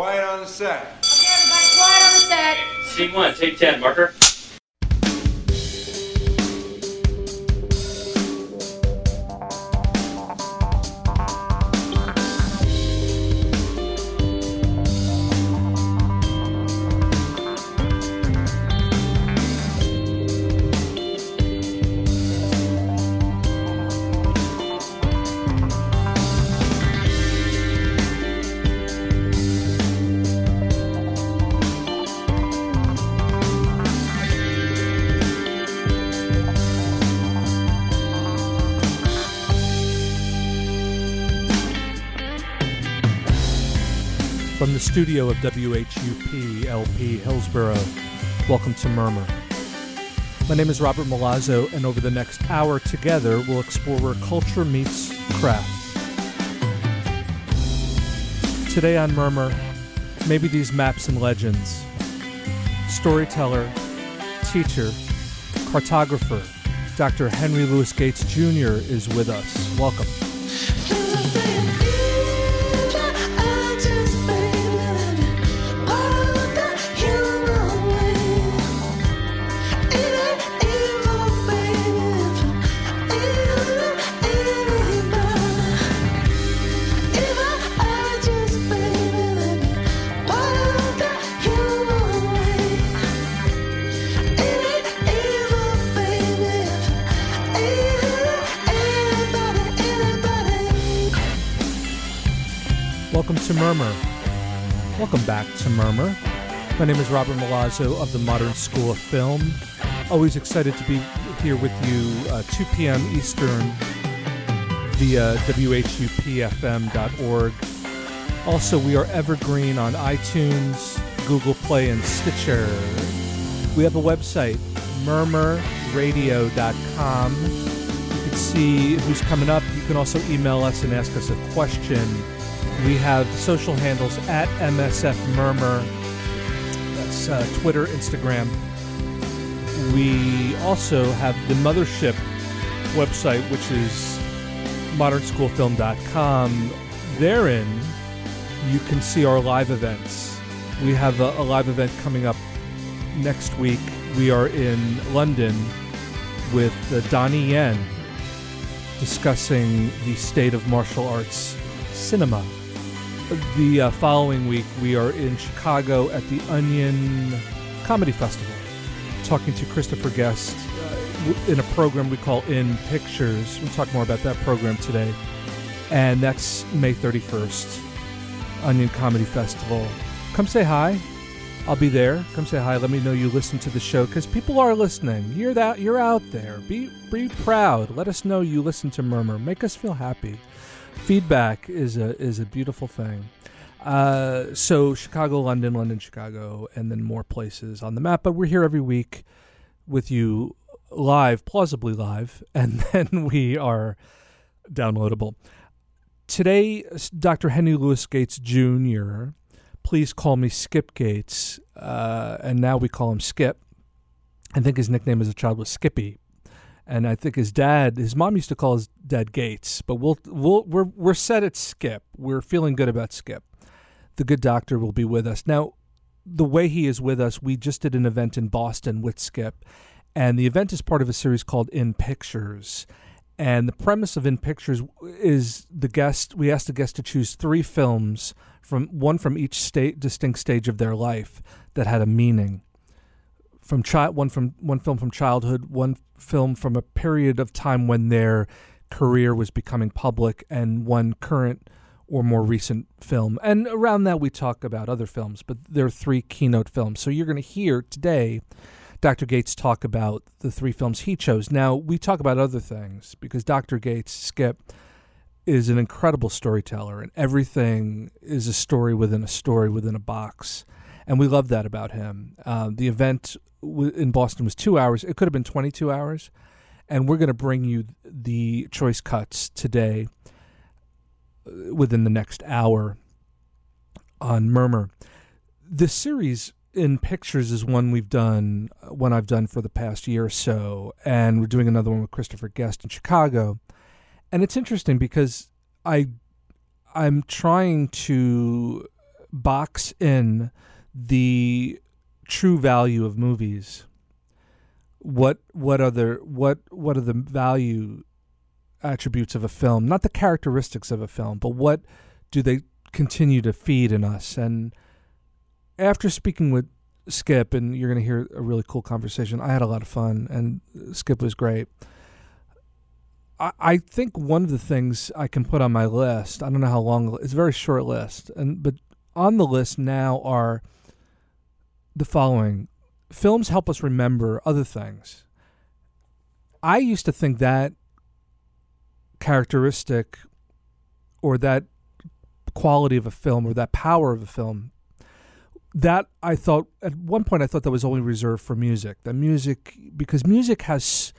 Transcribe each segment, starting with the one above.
Quiet on the set. Okay, everybody, quiet on the set. Scene one, take 10, marker. Studio of WHUP LP Hillsborough, welcome to Murmur. My name is Robert Milazzo, and over the next hour together, we'll explore where culture meets craft. Today on Murmur, maybe these maps and legends. Storyteller, teacher, cartographer, Dr. Henry Louis Gates Jr. is with us. Welcome. Welcome Murmur. My name is Robert Milazzo of the Modern School of Film. Always excited to be here with you uh, 2 p.m. Eastern via WHUPFM.org. Also, we are evergreen on iTunes, Google Play, and Stitcher. We have a website, murmurradio.com. You can see who's coming up. You can also email us and ask us a question. We have social handles at MSF Murmur. That's uh, Twitter, Instagram. We also have the Mothership website, which is modernschoolfilm.com. Therein, you can see our live events. We have a, a live event coming up next week. We are in London with uh, Donnie Yen discussing the state of martial arts cinema. The uh, following week, we are in Chicago at the Onion Comedy Festival, talking to Christopher Guest uh, in a program we call In Pictures. We'll talk more about that program today. And that's May 31st, Onion Comedy Festival. Come say hi. I'll be there. Come say hi. Let me know you listen to the show because people are listening. You're that. You're out there. Be be proud. Let us know you listen to Murmur. Make us feel happy feedback is a is a beautiful thing. Uh, so Chicago, London, London, Chicago, and then more places on the map. But we're here every week with you live, plausibly live, and then we are downloadable. Today, Dr. Henry Louis Gates Jr. Please call me Skip Gates, uh, and now we call him Skip. I think his nickname as a child was Skippy, and I think his dad, his mom used to call his dad Gates, but we'll we'll we're we're set at Skip. We're feeling good about Skip. The good doctor will be with us now. The way he is with us, we just did an event in Boston with Skip, and the event is part of a series called In Pictures. And the premise of In Pictures is the guest. We asked the guest to choose three films from one from each state, distinct stage of their life that had a meaning from child one from one film from childhood, one film from a period of time when their career was becoming public, and one current or more recent film. And around that, we talk about other films, but there are three keynote films. So you're going to hear today Dr. Gates talk about the three films he chose. Now, we talk about other things because Dr. Gates, Skip, is an incredible storyteller, and everything is a story within a story within a box. And we love that about him. Uh, the event in Boston was two hours. It could have been 22 hours. And we're going to bring you the choice cuts today uh, within the next hour on Murmur. This series in pictures is one we've done, uh, one I've done for the past year or so. And we're doing another one with Christopher Guest in Chicago. And it's interesting because I I'm trying to box in the true value of movies. What what are the what what are the value attributes of a film? Not the characteristics of a film, but what do they continue to feed in us? And after speaking with Skip, and you're going to hear a really cool conversation. I had a lot of fun, and Skip was great. I, I think one of the things I can put on my list. I don't know how long. It's a very short list, and but on the list now are the following: films help us remember other things. I used to think that characteristic or that quality of a film or that power of a film that I thought at one point I thought that was only reserved for music. That music because music has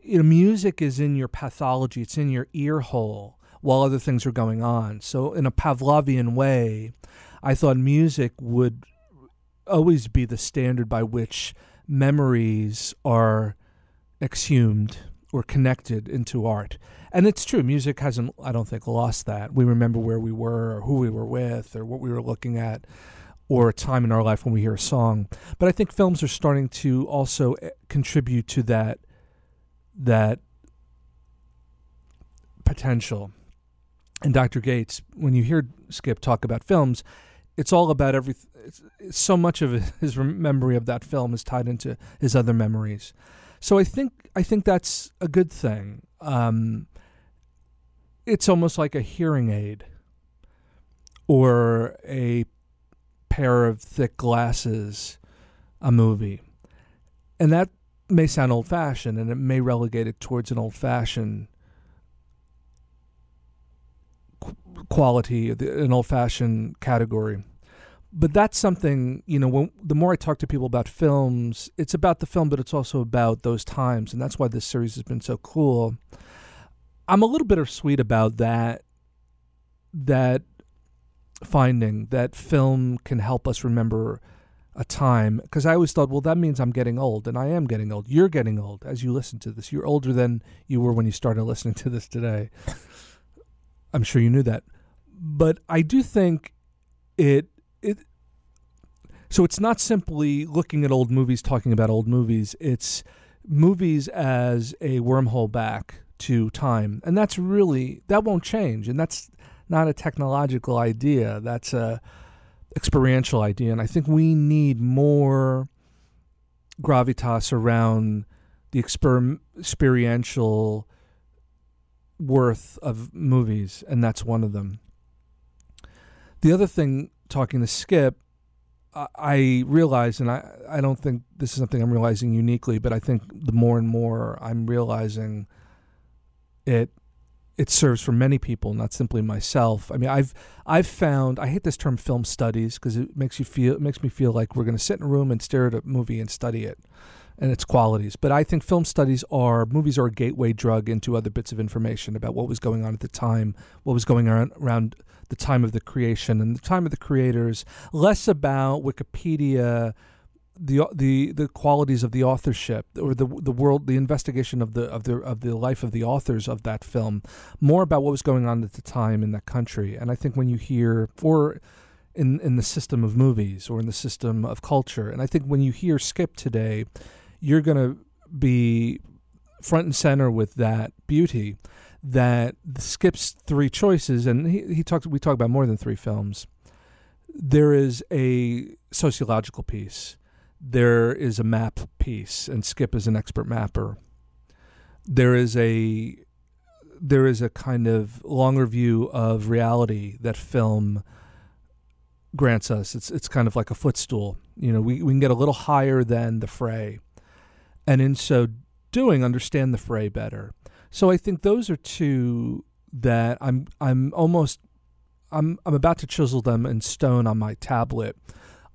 you know music is in your pathology, it's in your ear hole while other things are going on. So in a Pavlovian way, I thought music would always be the standard by which memories are exhumed or connected into art. And it's true, music hasn't I don't think lost that. We remember where we were or who we were with or what we were looking at or a time in our life when we hear a song. But I think films are starting to also eh, contribute to that that potential. And Dr. Gates, when you hear Skip talk about films, it's all about every. So much of his memory of that film is tied into his other memories. So I think I think that's a good thing. Um, it's almost like a hearing aid or a pair of thick glasses a movie. And that may sound old fashioned and it may relegate it towards an old fashioned quality, an old fashioned category. But that's something, you know, when, the more I talk to people about films, it's about the film, but it's also about those times. And that's why this series has been so cool. I'm a little bittersweet about that, that finding that film can help us remember a time because I always thought, well, that means I'm getting old, and I am getting old. You're getting old as you listen to this. You're older than you were when you started listening to this today. I'm sure you knew that, but I do think it it. So it's not simply looking at old movies, talking about old movies. It's movies as a wormhole back to time, and that's really that won't change, and that's not a technological idea. That's a experiential idea, and I think we need more gravitas around the exper- experiential worth of movies, and that's one of them. The other thing, talking to Skip, I, I realize, and I, I don't think this is something I'm realizing uniquely, but I think the more and more I'm realizing it it serves for many people, not simply myself. I mean, I've I've found I hate this term film studies because it makes you feel it makes me feel like we're going to sit in a room and stare at a movie and study it and its qualities. But I think film studies are movies are a gateway drug into other bits of information about what was going on at the time, what was going on around the time of the creation and the time of the creators, less about Wikipedia the the the qualities of the authorship or the the world the investigation of the of the of the life of the authors of that film. More about what was going on at the time in that country. And i think when you hear or in in the system of movies or in the system of culture. And i think when you hear skip today you're going to be front and center with that beauty that skips three choices and he, he talked we talk about more than three films there is a sociological piece there is a map piece, and Skip is an expert mapper. There is a there is a kind of longer view of reality that film grants us. It's it's kind of like a footstool. You know, we, we can get a little higher than the fray. And in so doing, understand the fray better. So I think those are two that I'm I'm almost I'm I'm about to chisel them in stone on my tablet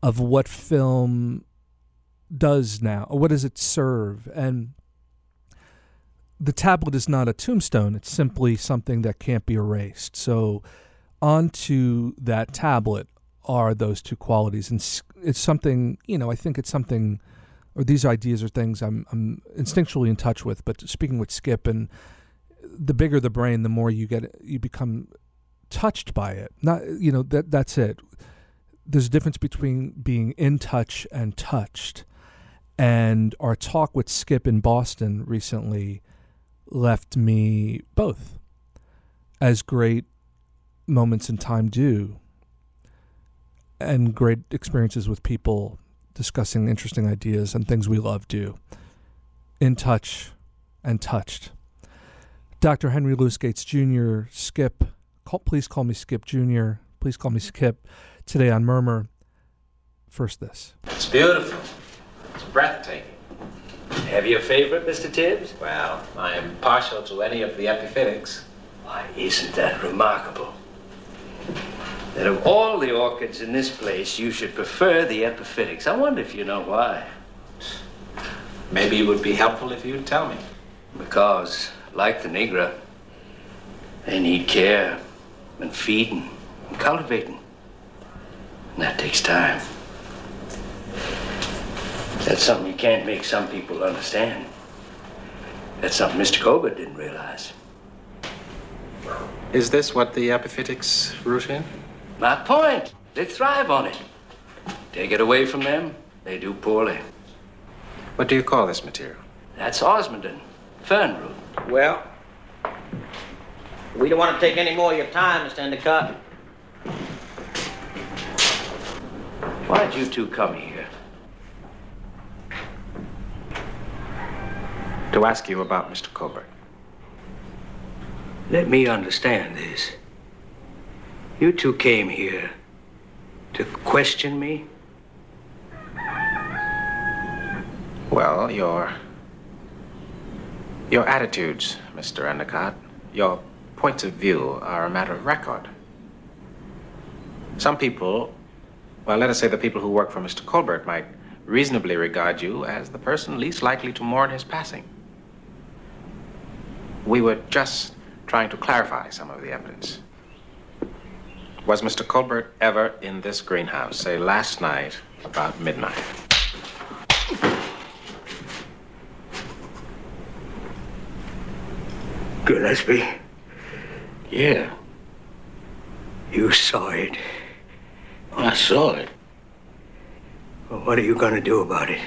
of what film does now, what does it serve? And the tablet is not a tombstone, it's simply something that can't be erased. So, onto that tablet are those two qualities. And it's something, you know, I think it's something, or these ideas are things I'm, I'm instinctually in touch with. But speaking with Skip, and the bigger the brain, the more you get, you become touched by it. Not, you know, that that's it there's a difference between being in touch and touched. And our talk with Skip in Boston recently left me both, as great moments in time do, and great experiences with people discussing interesting ideas and things we love do. In touch and touched. Dr. Henry Louis Gates Jr., Skip, call, please call me Skip Jr., please call me mm-hmm. Skip, today on Murmur. First, this. It's beautiful. It's breathtaking. Have you a favorite, Mr. Tibbs? Well, I am partial to any of the epiphytics. Why, isn't that remarkable? That of all the orchids in this place, you should prefer the epiphytics. I wonder if you know why. Maybe it would be helpful if you'd tell me. Because, like the Negra, they need care and feeding and cultivating. And that takes time. That's something you can't make some people understand. That's something Mr. Colbert didn't realize. Is this what the epiphytics root in? My point. They thrive on it. Take it away from them, they do poorly. What do you call this material? That's osmondon, fern root. Well, we don't want to take any more of your time, Mr. Endicott. Why'd you two come here? To ask you about Mr. Colbert. Let me understand this. You two came here to question me? Well, your. Your attitudes, Mr. Endicott, your points of view are a matter of record. Some people, well, let us say the people who work for Mr. Colbert, might reasonably regard you as the person least likely to mourn his passing. We were just trying to clarify some of the evidence. Was Mr. Colbert ever in this greenhouse, say last night, about midnight? Gillespie? Yeah. You saw it. I saw it. Well, what are you going to do about it?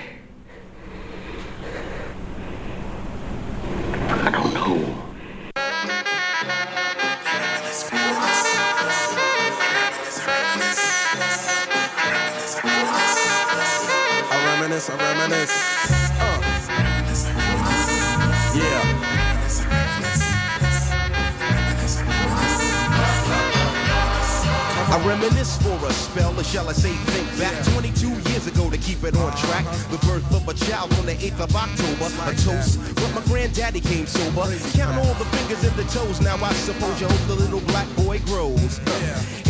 Reminisce, I reminisce. Uh. Yeah. I reminisce for a spell, or shall I say think back 22 years ago to keep it on track. The birth of a child on the 8th of October. A toast, but my granddaddy came sober. Count all the fingers and the toes, now I suppose you hope the little black boy grows. 18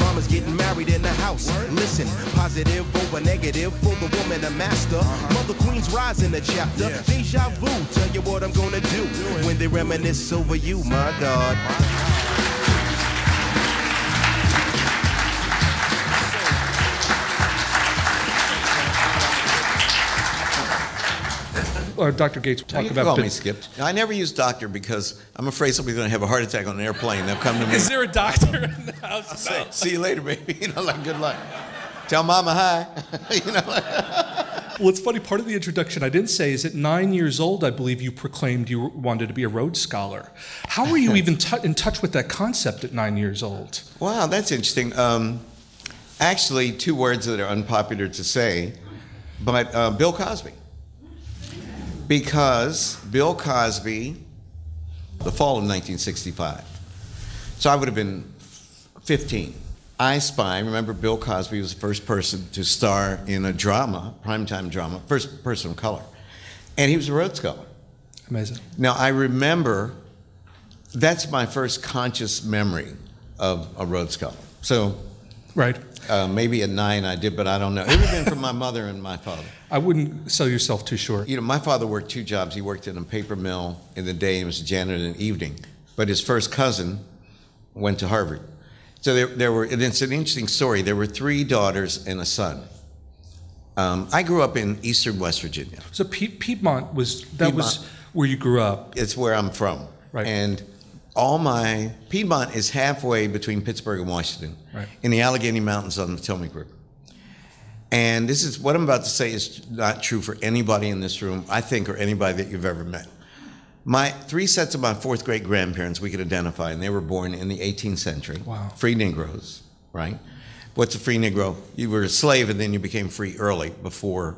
mama's getting married in the house. Listen, positive over negative for the woman a master. Uh-huh. Mother Queen's rise in the chapter. Deja vu, tell you what I'm gonna do when they reminisce over you, my God. Or Dr. Gates talk you about. call bit- me Skip. I never use doctor because I'm afraid somebody's going to have a heart attack on an airplane. They'll come to me. Is there a doctor in the house? say, see you later, baby. You know, like good luck. Tell mama hi. you know. Well, it's funny. Part of the introduction I didn't say is at nine years old, I believe you proclaimed you wanted to be a Rhodes Scholar. How were you even t- in touch with that concept at nine years old? Wow, that's interesting. Um, actually, two words that are unpopular to say, but uh, Bill Cosby. Because Bill Cosby, the fall of 1965. So I would have been 15. I Spy, remember Bill Cosby was the first person to star in a drama, primetime drama, first person of color. And he was a Rhodes Scholar. Amazing. Now, I remember that's my first conscious memory of a Rhodes Scholar. So Right. Uh, maybe at nine I did, but I don't know. It would have been from my mother and my father. I wouldn't sell yourself too short. You know, my father worked two jobs. He worked in a paper mill in the day and was a janitor in the evening. But his first cousin went to Harvard. So there, there were, and it's an interesting story. There were three daughters and a son. Um, I grew up in eastern West Virginia. So Pied- Piedmont was that was where you grew up. It's where I'm from. Right. And all my, Piedmont is halfway between Pittsburgh and Washington Right. in the Allegheny Mountains on the Potomac River. And this is what I'm about to say is not true for anybody in this room, I think, or anybody that you've ever met. My three sets of my fourth great grandparents we could identify, and they were born in the 18th century. Wow. Free Negroes, right? What's a free Negro? You were a slave and then you became free early before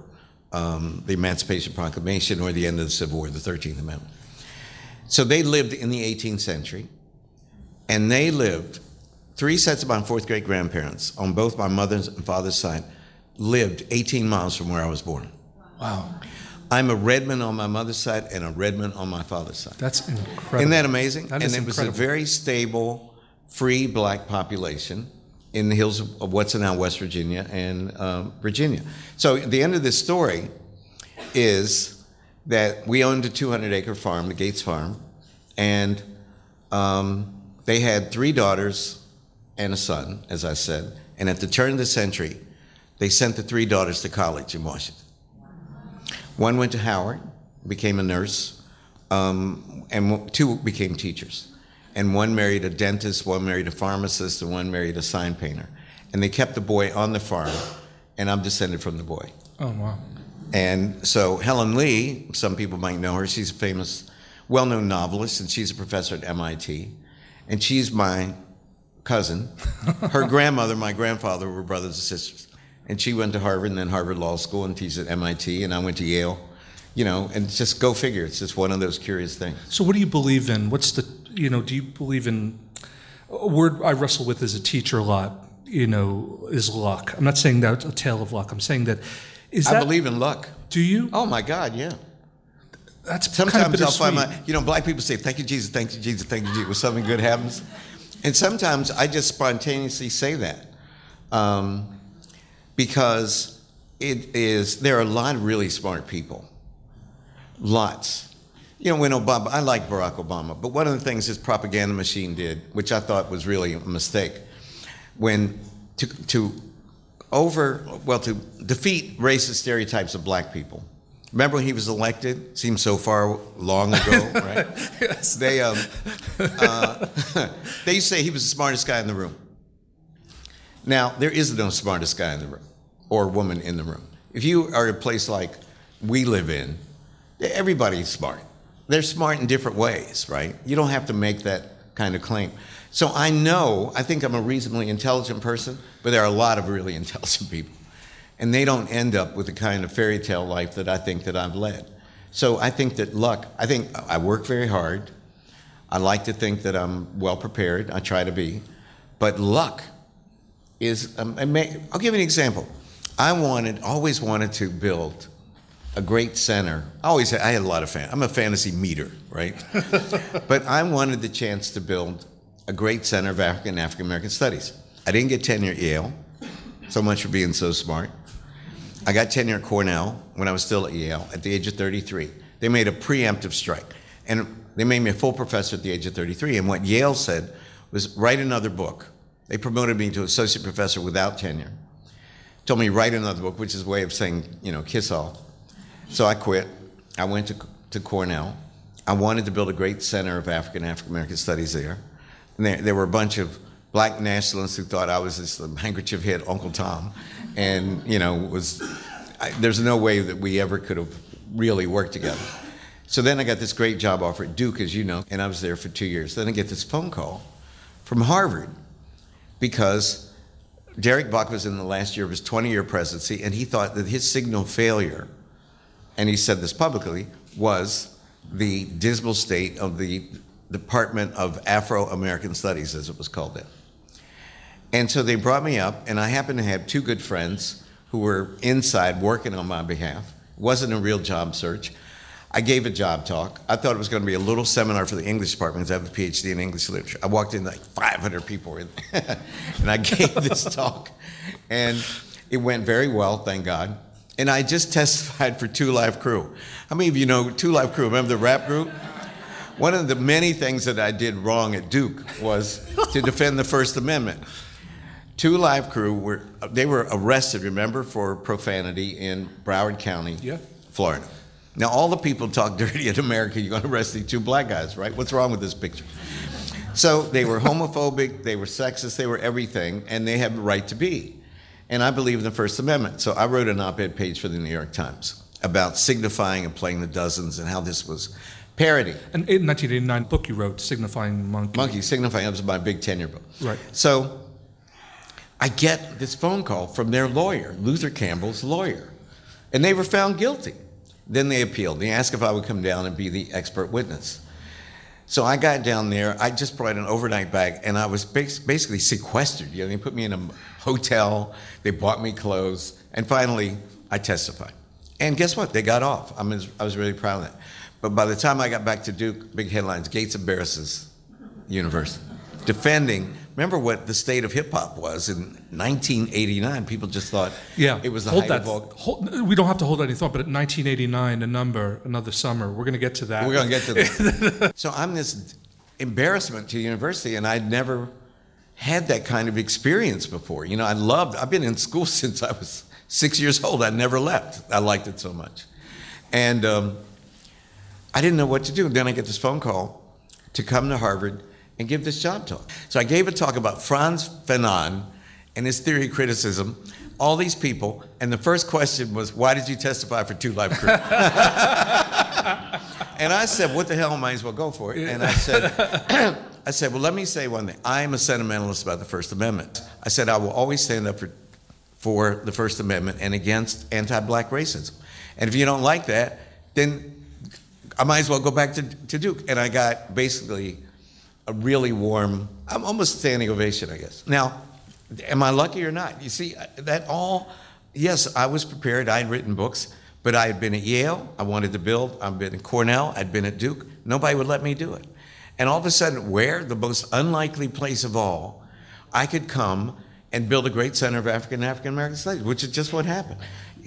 um, the Emancipation Proclamation or the end of the Civil War, the 13th Amendment. So they lived in the 18th century, and they lived, three sets of my fourth great grandparents on both my mother's and father's side lived 18 miles from where I was born. Wow, I'm a Redman on my mother's side and a Redman on my father's side. that's incredible. Isn't that amazing? That and it was a very stable, free black population in the hills of, of what's now West Virginia and um, Virginia. So the end of this story is that we owned a 200 acre farm, the Gates Farm, and um, they had three daughters and a son, as I said. And at the turn of the century, they sent the three daughters to college in Washington. One went to Howard, became a nurse, um, and two became teachers. And one married a dentist, one married a pharmacist, and one married a sign painter. And they kept the boy on the farm, and I'm descended from the boy. oh wow, And so Helen Lee, some people might know her, she's a famous, well known novelist, and she's a professor at MIT. And she's my cousin. Her grandmother, my grandfather were brothers and sisters. And she went to Harvard and then Harvard Law School and teaches at MIT, and I went to Yale. You know, and just go figure. It's just one of those curious things. So, what do you believe in? What's the, you know, do you believe in a word I wrestle with as a teacher a lot, you know, is luck. I'm not saying that's a tale of luck. I'm saying that, is I that, believe in luck. do you? Oh my God, yeah. That's Sometimes kind of I'll find my, you know, black people say, thank you, Jesus, thank you, Jesus, thank you, Jesus, when something good happens. And sometimes I just spontaneously say that um, because it is, there are a lot of really smart people. Lots. You know, when Obama, I like Barack Obama, but one of the things his propaganda machine did, which I thought was really a mistake, when to, to over, well, to defeat racist stereotypes of black people. Remember when he was elected? Seems so far long ago, right? Yes. They, um, uh, they used to say he was the smartest guy in the room. Now, there is no smartest guy in the room or woman in the room. If you are a place like we live in, everybody's smart. They're smart in different ways, right? You don't have to make that kind of claim. So I know, I think I'm a reasonably intelligent person, but there are a lot of really intelligent people. And they don't end up with the kind of fairy tale life that I think that I've led. So I think that luck, I think I work very hard. I like to think that I'm well prepared. I try to be. But luck is, um, I'll give you an example. I wanted, always wanted to build a great center. I always had, I had a lot of fan. I'm a fantasy meter, right? but I wanted the chance to build a great center of African and African American studies. I didn't get tenure at Yale. So much for being so smart. I got tenure at Cornell when I was still at Yale at the age of 33. They made a preemptive strike. And they made me a full professor at the age of 33. And what Yale said was write another book. They promoted me to associate professor without tenure. Told me write another book, which is a way of saying, you know, kiss off. So I quit. I went to, to Cornell. I wanted to build a great center of African African American studies there. And there, there were a bunch of black nationalists who thought I was this handkerchief head Uncle Tom, and you know was I, there's no way that we ever could have really worked together. So then I got this great job offer at Duke, as you know, and I was there for two years. Then I get this phone call from Harvard because Derek Bok was in the last year of his 20 year presidency, and he thought that his signal failure, and he said this publicly, was the dismal state of the Department of Afro American Studies, as it was called then. And so they brought me up, and I happened to have two good friends who were inside working on my behalf. It wasn't a real job search. I gave a job talk. I thought it was going to be a little seminar for the English department because I have a PhD in English literature. I walked in like 500 people were in, and I gave this talk, and it went very well, thank God. And I just testified for Two Live Crew. How many of you know Two Live Crew? Remember the rap group? One of the many things that I did wrong at Duke was to defend the First Amendment. Two Live Crew were they were arrested, remember, for profanity in Broward County, Yeah. Florida. Now all the people talk dirty in America. You're going to arrest these two black guys, right? What's wrong with this picture? So they were homophobic, they were sexist, they were everything, and they have the right to be. And I believe in the First Amendment. So I wrote an op-ed page for the New York Times about signifying and playing the dozens and how this was parody. And in 1989 book you wrote, Signifying Monkey. Monkey signifying that was my big tenure book. Right. So I get this phone call from their lawyer, Luther Campbell's lawyer, and they were found guilty. Then they appealed. They asked if I would come down and be the expert witness. So I got down there. I just brought an overnight bag, and I was basically sequestered. You know, they put me in a hotel. They bought me clothes, and finally, I testified. And guess what? They got off. I, mean, I was really proud of that. But by the time I got back to Duke, big headlines: Gates embarrasses University, defending. Remember what the state of hip hop was in 1989? People just thought Yeah, it was the hold height that. of all. hold- we don't have to hold any thought, but at 1989, a number, another summer. We're going to get to that. We're going to get to that. so I'm this embarrassment to university, and I'd never had that kind of experience before. You know, I loved, I've been in school since I was six years old. I never left. I liked it so much. And um, I didn't know what to do. Then I get this phone call to come to Harvard and give this job talk. So I gave a talk about Frantz Fanon and his theory of criticism, all these people, and the first question was, why did you testify for Two Live Crew? And I said, "What the hell? Might as well go for it." And I said, "I said, well, let me say one thing. I am a sentimentalist about the First Amendment. I said I will always stand up for for the First Amendment and against anti-black racism. And if you don't like that, then I might as well go back to, to Duke." And I got basically a really warm, I'm almost standing ovation, I guess. Now, am I lucky or not? You see, uh, that all, yes, I was prepared. I had written books, but I had been at Yale. I wanted to build. I'd been at Cornell. I'd been at Duke. Nobody would let me do it. And all of a sudden, where the most unlikely place of all, I could come and build a great center of African and African American studies, which is just what happened.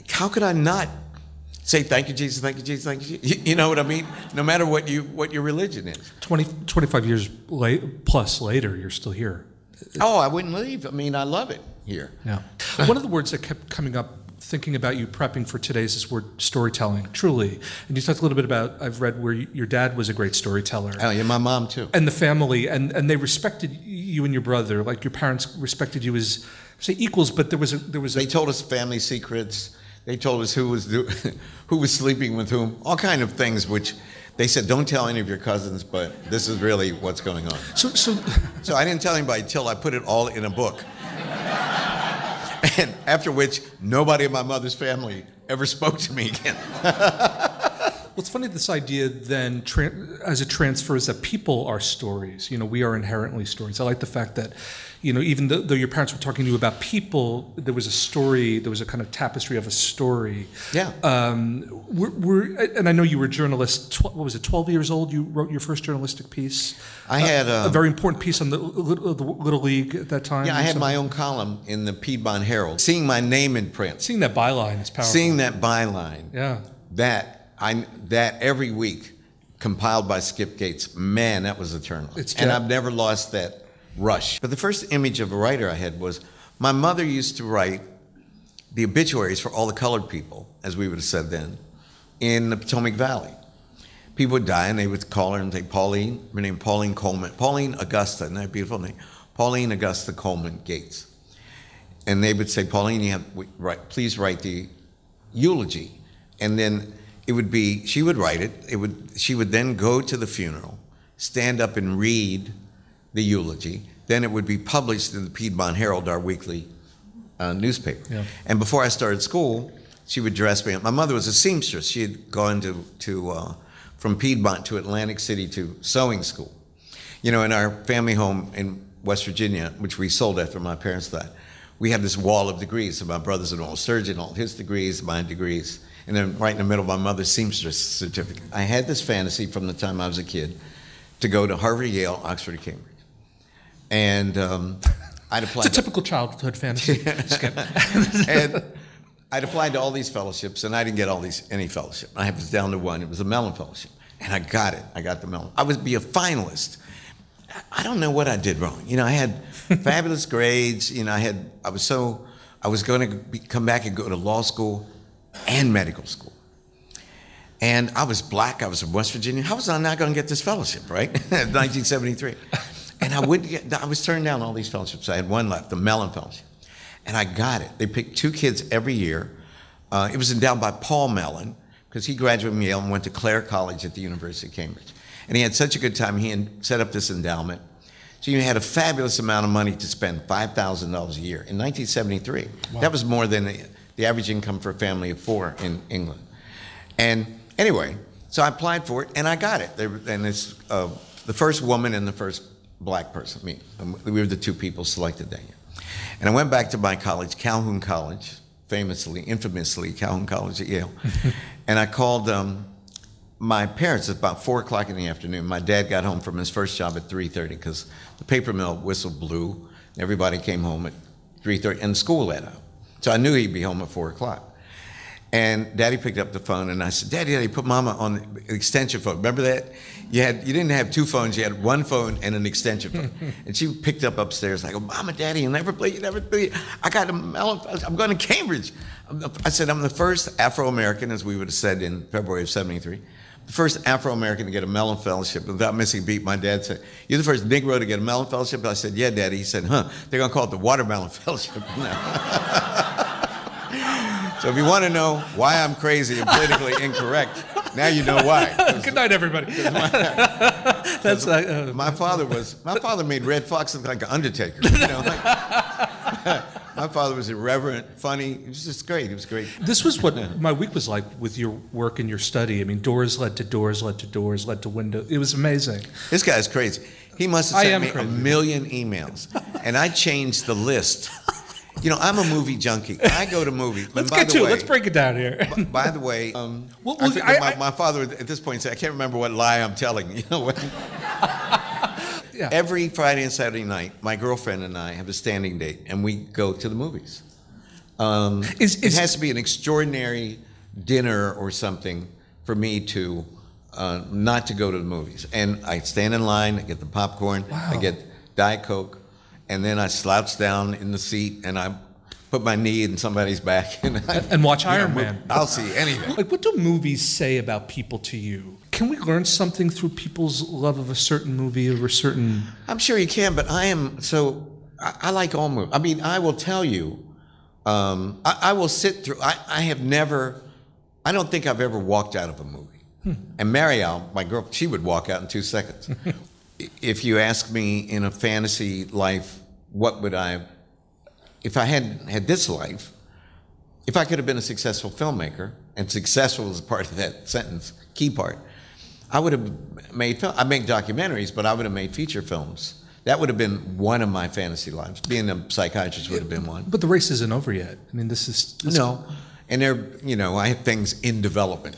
How could I not say thank you, Jesus, thank you, Jesus, thank you? Jesus? You know what I mean? No matter what you what your religion is. 20, 25 years late, plus later, you're still here. Oh, I wouldn't leave. I mean, I love it here. Yeah. One of the words that kept coming up thinking about you prepping for today's is this word storytelling, truly. And you talked a little bit about, I've read where you, your dad was a great storyteller. Oh, yeah, my mom too. And the family, and, and they respected you and your brother, like your parents respected you as, say, equals, but there was a, there was a, They told us family secrets. They told us who was do, who was sleeping with whom, all kind of things. Which they said, don't tell any of your cousins, but this is really what's going on. so, so, So I didn't tell anybody till I put it all in a book. And after which, nobody in my mother's family ever spoke to me again. Well, it's funny this idea then, tran as it transfers, that people are stories. You know, we are inherently stories. I like the fact that, you know, even though, though your parents were talking to you about people, there was a story, there was a kind of tapestry of a story. Yeah. Um, we're, we're, and I know you were a journalist. Tw- what was it? Twelve years old. You wrote your first journalistic piece. I had a um, very important piece on the, Little- the Little League at that time. yeah, I had So- my own column in the Piedmont Herald. Seeing my name in print, Seeing that byline is powerful. seeing that byline, Yeah. that I that every week compiled by Skip Gates. Man, that was eternal. It's and I've never lost that rush. But the first image of a writer I had was my mother used to write the obituaries for all the colored people, as we would have said then, in the Potomac Valley. People would die, and they would call her and say, Pauline, her name Pauline Coleman, Pauline Augusta, isn't that a beautiful name? Pauline Augusta Coleman Gates. And they would say, Pauline, you have, write, please write the eulogy. And then it would be, she would write it, it would, she would then go to the funeral, stand up and read the eulogy. Then it would be published in the Piedmont Herald, our weekly uh, newspaper. Yeah. And before I started school, she would dress me up. My mother was a seamstress. She had gone to, to uh, from Piedmont to Atlantic City to sewing school. You know, in our family home in West Virginia, which we sold after my parents died, we had this wall of degrees. So my brother's an oral surgeon, all his degrees, my degrees. And then right in the middle, of my mother's seamstress certificate. I had this fantasy from the time I was a kid to go to Harvard, Yale, Oxford, Cambridge. And um, I'd applied. It's a typical childhood fantasy. And I'd applied to all these fellowships, and I didn't get all these any fellowship. I was down to one. It was a Mellon fellowship, and I got it. I got the Mellon. I would be a finalist. I don't know what I did wrong. You know, I had fabulous grades. You know, I had. I was so. I was going to come back and go to law school and medical school. And I was black. I was from West Virginia. How was I not going to get this fellowship, right? 1973. And I wouldn't get, I was turned down all these fellowships. I had one left, the Mellon Fellowship. And I got it. They picked two kids every year. Uh, it was endowed by Paul Mellon, because he graduated from Yale and went to Clare College at the University of Cambridge. And he had such a good time, he set up this endowment. So you had a fabulous amount of money to spend, $5,000 a year in 1973. That was more than the, average income for a family of four in England. And anyway, so I applied for it and I got it. They And it's uh, the first woman and the first black person, me. Um, We were the two people selected that year. And I went back to my college, Calhoun College, famously, infamously, Calhoun College at Yale. and I called um, my parents at about four o'clock in the afternoon. My dad got home from his first job at 3.30 because the paper mill whistle blew. Everybody came home at 3.30 and school let out. So I knew he'd be home at four o'clock. And Daddy picked up the phone, and I said, "Daddy, Daddy, put Mama on the extension phone. Remember that? You had you didn't have two phones. You had one phone and an extension phone." and she picked up upstairs, like, "Oh, Mama, Daddy, you never play, you never play. I got a Mellon. I'm going to Cambridge." I said, "I'm the first Afro-American, as we would have said in February of '73." The first Afro-American to get a Mellon Fellowship without missing a beat. My dad said, "You're the first Negro to get a Mellon Fellowship." I said, "Yeah, Daddy." He said, "Huh? They're gonna call it the Watermelon Fellowship now." So if you want to know why I'm crazy and politically incorrect, now you know why. Good night, everybody. That's uh, uh, My father was my father made Redd Foxx look like an Undertaker. You know, like- my father was irreverent, funny. He was just great. He was great. This was what my week was like with your work and your study. I mean, doors led to doors, led to doors, led to windows. It was amazing. This guy's crazy. He must have sent me crazy. a million emails, and I changed the list. You know, I'm a movie junkie. I go to movies. Let's by get to it. way, Let's break it down here. By the way, um, Well, I well, think I- my, I- my father at this point said, "I can't remember what lie I'm telling." You know what? Yeah. Every Friday and Saturday night, my girlfriend and I have a standing date, and we go to the movies. Um, Is- it is- has to be an extraordinary dinner or something for me to uh, not to go to the movies. And I stand in line, I get the popcorn, I get Diet Coke, and then I slouch down in the seat and I put my knee in somebody's back and, I, And watch you know, Iron Man. I'll see anything. Like, what do movies say about people to you? Can we learn something through people's love of a certain movie or a certain? I'm sure you can, but I am so. I, I like all movies. I mean, I will tell you. Um, I, I will sit through. I, I have never. I don't think I've ever walked out of a movie. And Marial, my girl, she would walk out in two seconds. If you ask me in a fantasy life, what would I? If I hadn't had this life, if I could have been a successful filmmaker, and successful is part of that sentence, key part, I would have made film. I make documentaries, but I would have made feature films. That would have been one of my fantasy lives. Being a psychiatrist would have been one. But the race isn't over yet. I mean, this is this- No, and there, you know, I have things in development,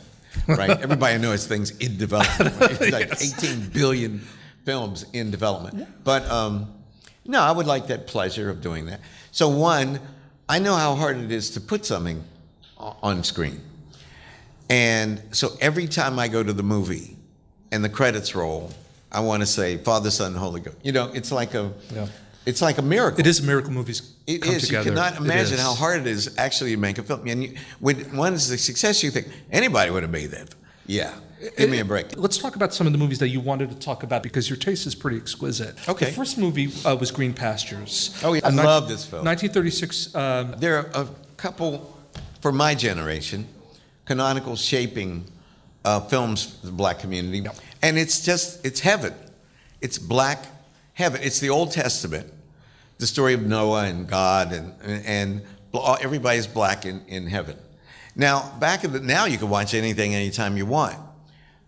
right? Everybody knows things in development. Right? It's like 18 billion films in development. But um, no, I would like that pleasure of doing that. So one, I know how hard it is to put something on screen, and so every time I go to the movie and the credits roll, I want to say Father, Son, Holy Ghost. You know, it's like a, Yeah. it's like a miracle. It is a miracle movies It come is. together. You cannot imagine how hard it is actually to make a film. And you, when one is a success, you think anybody would have made that. Yeah, give me a break. Let's talk about some of the movies that you wanted to talk about because your taste is pretty exquisite. Okay. The first movie uh, was Green Pastures. Oh, yeah. I love this film. 1936. Um, There are a couple, for my generation, canonical shaping uh, films for the black community, and it's just it's heaven. It's black heaven. It's the Old Testament, the story of Noah and God, and and everybody's black in, in heaven. Now, back in the now, you can watch anything anytime you want,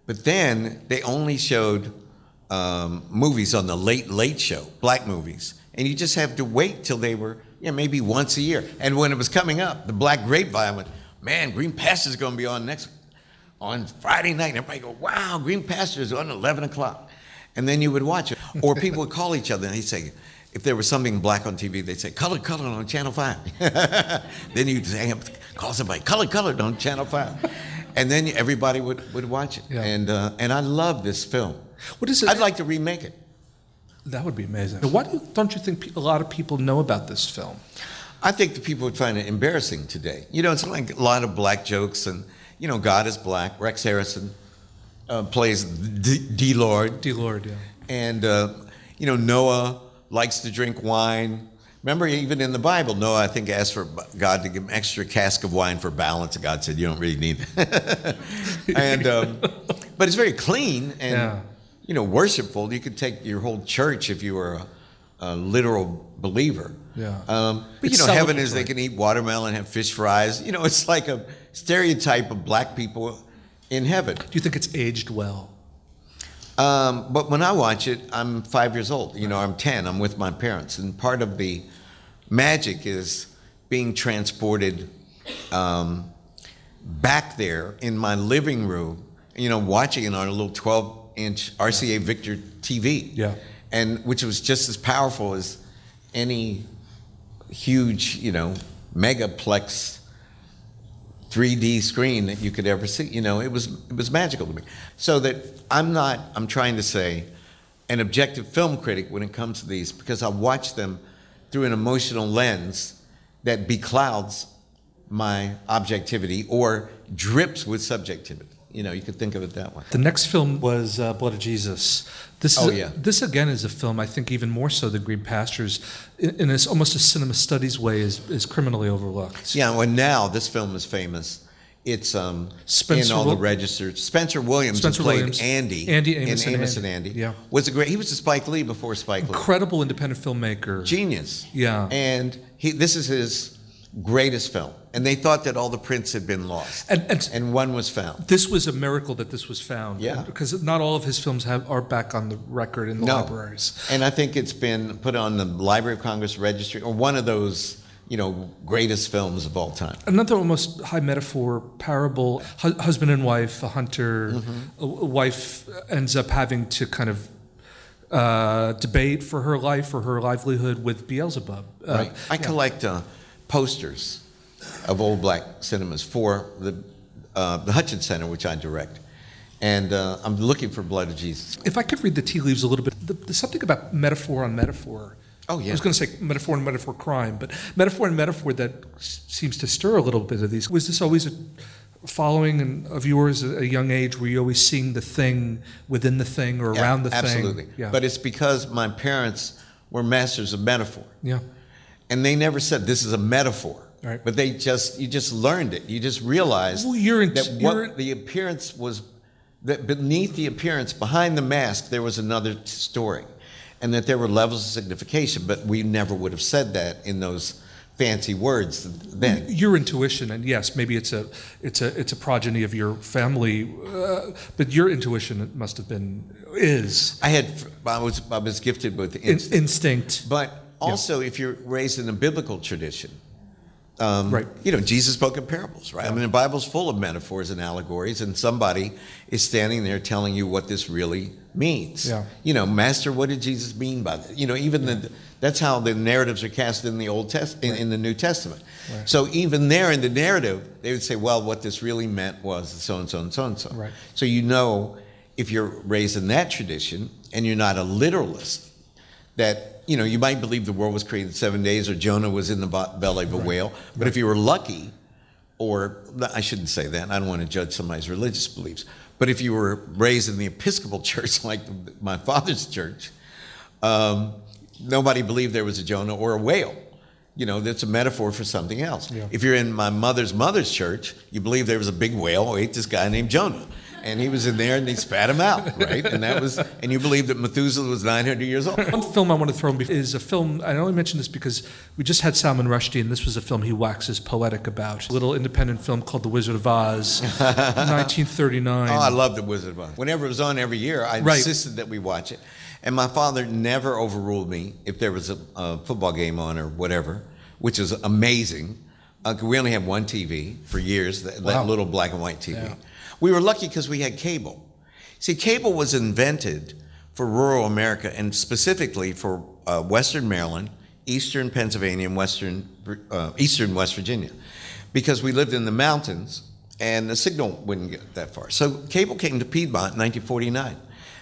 but then they only showed um, movies on the late late show, black movies, and you just have to wait till they were yeah, maybe once a year. And when it was coming up, the Black Grapevine went, man, Green Pasture's going to be on next on Friday night. And everybody go, wow, Green Pasture's on 11 o'clock. And then you would watch it. Or people would call each other and he'd say, if there was something black on TV, they'd say, color, color on Channel 5. then you'd say, call somebody, color, color on Channel 5. And then everybody would, would watch it. Yeah. And, uh, and I love this film. What is it? I'd like to remake it. That would be amazing. Why do, don't you think a lot of people know about this film? I think the people would find it embarrassing today. You know, it's like a lot of black jokes, and you know, God is black. Rex Harrison uh, plays D. D. Lord, D. Lord, yeah. and uh, you know, Noah likes to drink wine. Remember, even in the Bible, Noah, I think, asked for God to give him extra cask of wine for balance, and God said, "You don't really need that." and um, but it's very clean and Yeah. you know worshipful. You could take your whole church if you were a, a literal believer. Yeah. Um, but It's you know, heaven is they can eat watermelon, have fish fries. You know, it's like a stereotype of black people in heaven. Do you think it's aged well? Um, but when I watch it, I'm five years old. You know, I'm 10. I'm with my parents. And part of the magic is being transported um, back there in my living room, you know, watching it on a little 12 inch RCA Victor TV. Yeah. And which was just as powerful as any huge, you know, megaplex 3D screen that you could ever see. You know, it was it was magical to me. So that I'm not I'm trying to say an objective film critic when it comes to these because I watch them through an emotional lens that beclouds my objectivity or drips with subjectivity. You know, you could think of it that way. The next film was uh, Blood of Jesus. This is Oh, yeah. this again is a film I think even more so than Green Pastures, in, in this almost a cinema studies way, is is criminally overlooked. Yeah, well now this film is famous. It's um, Spencer in all the registers. Spencer Williams Spencer played Williams. Andy, Andy Amos in and Amos Andy. and Andy. Yeah. was a great. He was a Spike Lee before Spike Lee. Incredible independent filmmaker. genius. Yeah. And he this is his greatest film. And they thought that all the prints had been lost. And- and- and one was found. This was a miracle that this was found. Yeah. Because not all of his films have are back on the record in the No. libraries. And I think it's been put on the Library of Congress registry or one of those, you know, greatest films of all time. Another almost high metaphor parable: hu- husband and wife, a hunter, Mm-hmm. a, wife ends up having to kind of uh, debate for her life or her livelihood with Beelzebub. Uh, Right. I collect uh, posters of old black cinemas for the uh, the Hutchins Center, which I direct, and uh, I'm looking for Blood of Jesus. If I could read the tea leaves a little bit, the, there's something about metaphor on metaphor. Oh, yeah. I was going to say metaphor and metaphor crime, but metaphor and metaphor that s- seems to stir a little bit of these. Was this always a following and- of yours at a young age? Were you always seeing the thing within the thing or Yeah, around the absolutely. thing? Yeah. But it's because my parents were masters of metaphor. yeah. And they never said this is a metaphor. Right. But they just you just learned it. You just realized Well, in- that what the appearance was that beneath the appearance, behind the mask, there was another t- story, and that there were levels of signification. But we never would have said that in those fancy words then. your intuition, and yes, maybe it's a it's a it's a progeny of your family, uh, but your intuition must have been is I had I was I was gifted with in, instinct. instinct. But also, if you're raised in a biblical tradition, um, Right. You know, Jesus spoke in parables, right? I mean, the Bible's full of metaphors and allegories, and somebody is standing there telling you what this really means. Yeah. You know, Master, what did Jesus mean by that? You know, even the that's how the narratives are cast in the Old Test in, in the New Testament. So even there in the narrative, they would say, well, what this really meant was so and so and so and so. Right. So you know, if you're raised in that tradition and you're not a literalist, that you know you might believe the world was created in seven days or Jonah was in the belly of a whale. But if you were lucky, or I shouldn't say that. I don't want to judge somebody's religious beliefs. But if you were raised in the Episcopal Church, like my father's church, um, nobody believed there was a Jonah or a whale. You know, that's a metaphor for something else. Yeah. If you're in my mother's mother's church, you believe there was a big whale who ate this guy named Jonah. And he was in there and they spat him out, right? And that was, and you believe that Methuselah was 900 years old. One film I want to throw in is a film. I only mention this because we just had Salman Rushdie, and this was a film he waxes poetic about. A little independent film called The Wizard of Oz, 1939. Oh, I love The Wizard of Oz. Whenever it was on every year, I Right. insisted that we watch it. And my father never overruled me if there was a, a football game on or whatever. Which is amazing. Uh, we only had one TV for years, that, that little black and white TV. Yeah. We were lucky because we had cable. See, cable was invented for rural America and specifically for uh, Western Maryland, Eastern Pennsylvania, and Western uh, Eastern West Virginia, because we lived in the mountains and the signal wouldn't get that far. So cable came to Piedmont in 1949.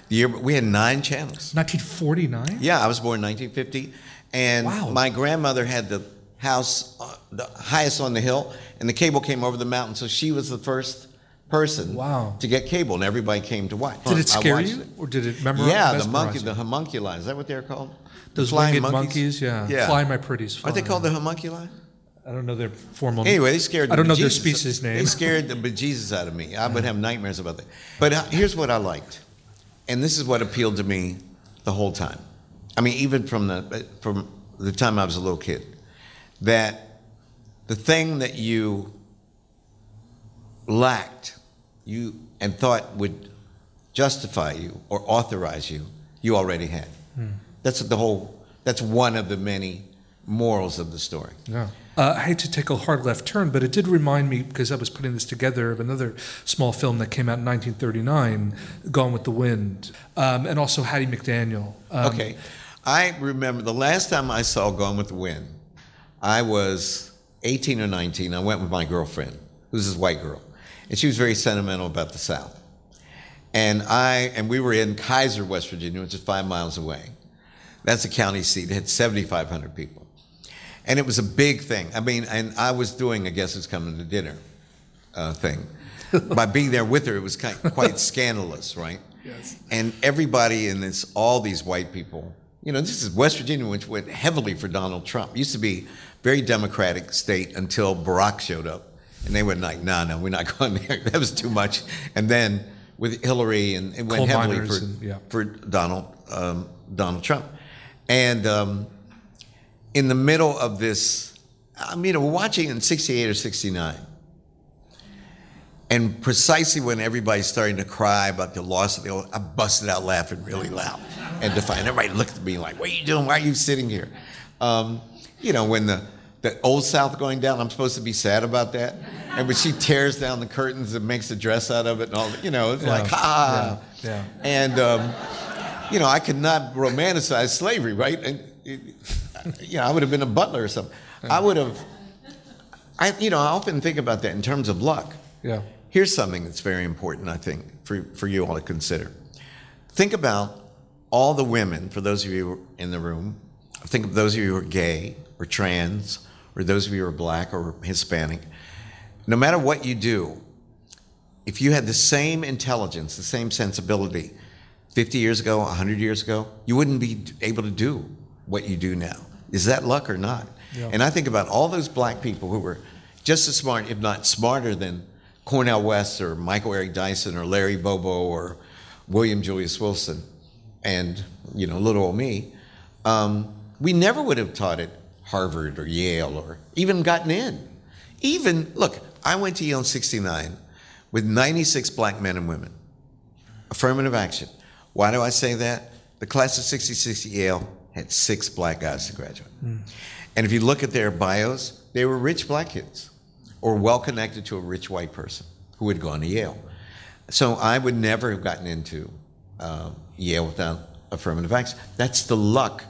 The year we had nine channels. 1949. Yeah, I was born in 1950, and Wow. my grandmother had the house uh, the highest on the hill, and the cable came over the mountain. So she was the first person Wow. to get cable, and everybody came to watch. Did it scare you, it. or did it memorize? Yeah, the monkey, the homunculi. Is that what they're called? Those Flying winged monkeys, yeah. Yeah. Fly my pretties. Aren't they called the homunculi? I don't know their formal. Anyway, they scared. I don't the know their species name. They scared the bejesus out of me. I would have nightmares about that. But uh, here's what I liked, and this is what appealed to me the whole time. I mean, even from the from the time I was a little kid, that the thing that you lacked, you and thought would justify you or authorize you, you already had. That's the whole. That's one of the many morals of the story. Yeah. Uh, I hate to take a hard left turn, but it did remind me because I was putting this together of another small film that came out in 1939, Gone with the Wind, um, and also Hattie McDaniel. Um, Okay. I remember the last time I saw Gone with the Wind, I was 18 or 19. I went with my girlfriend, who's this white girl, and she was very sentimental about the South. And I and we were in Kaiser, West Virginia, which is five miles away. That's a county seat. It had 7,500 people. And it was a big thing. I mean, and I was doing a Guess Who's Coming to Dinner uh, thing. By being there with her, it was kind, quite scandalous, right? Yes. And everybody in this, all these white people, you know, this is West Virginia, which went heavily for Donald Trump. Used to be very Democratic state until Barack showed up, and they went like, "No, no, we're not going there. That was too much." And then with Hillary, and it went Coal heavily for and- yeah. for Donald um, Donald Trump, and um, in the middle of this, I mean, we're watching in '68 or '69. And precisely when everybody's starting to cry about the loss of the old, I busted out laughing really loud and defiant. Everybody looked at me like, "What are you doing? Why are you sitting here?" Um, you know, when the the old South going down, I'm supposed to be sad about that. And when she tears down the curtains and makes a dress out of it and all, you know, it's like, Yeah. ha. Yeah. Yeah. And um, you know, I could not romanticize slavery, right? And it, you know, I would have been a butler or something. I would have. I, you know, I often think about that in terms of luck. Yeah. Here's something that's very important, I think, for, for you all to consider. Think about all the women, for those of you in the room, think of those of you who are gay or trans, or those of you who are black or Hispanic. No matter what you do, if you had the same intelligence, the same sensibility 50 years ago, 100 years ago, you wouldn't be able to do what you do now. Is that luck or not? Yeah. And I think about all those black people who were just as smart, if not smarter, than Cornel West or Michael Eric Dyson or Larry Bobo or William Julius Wilson and, you know, little old me. Um, we never would have taught at Harvard or Yale or even gotten in. Even, look, I went to Yale in 69 with 96 black men and women. Affirmative action. Why do I say that? The class of 66 at Yale had six black guys to graduate. And if you look at their bios, they were rich black kids or well connected to a rich white person who had gone to Yale. So I would never have gotten into uh, Yale without affirmative action. That's the luck.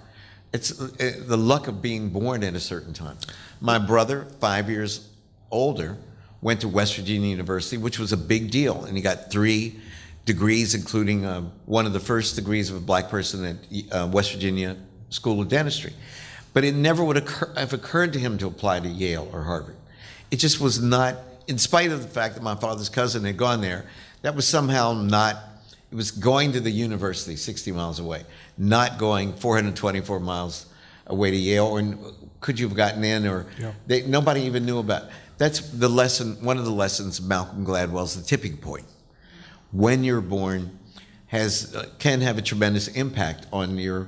It's uh, the luck of being born at a certain time. My brother, five years older, went to West Virginia University, which was a big deal, and he got three degrees, including uh, one of the first degrees of a black person at uh, West Virginia School of Dentistry. But it never would occur, have occurred to him to apply to Yale or Harvard. It just was not, in spite of the fact that my father's cousin had gone there, that was somehow not, it was going to the university 60 miles away, not going 424 miles away to Yale, or could you have gotten in, or Yeah. they, nobody even knew about. That's the lesson, one of the lessons of Malcolm Gladwell's The Tipping Point. When you're born has, uh, can have a tremendous impact on your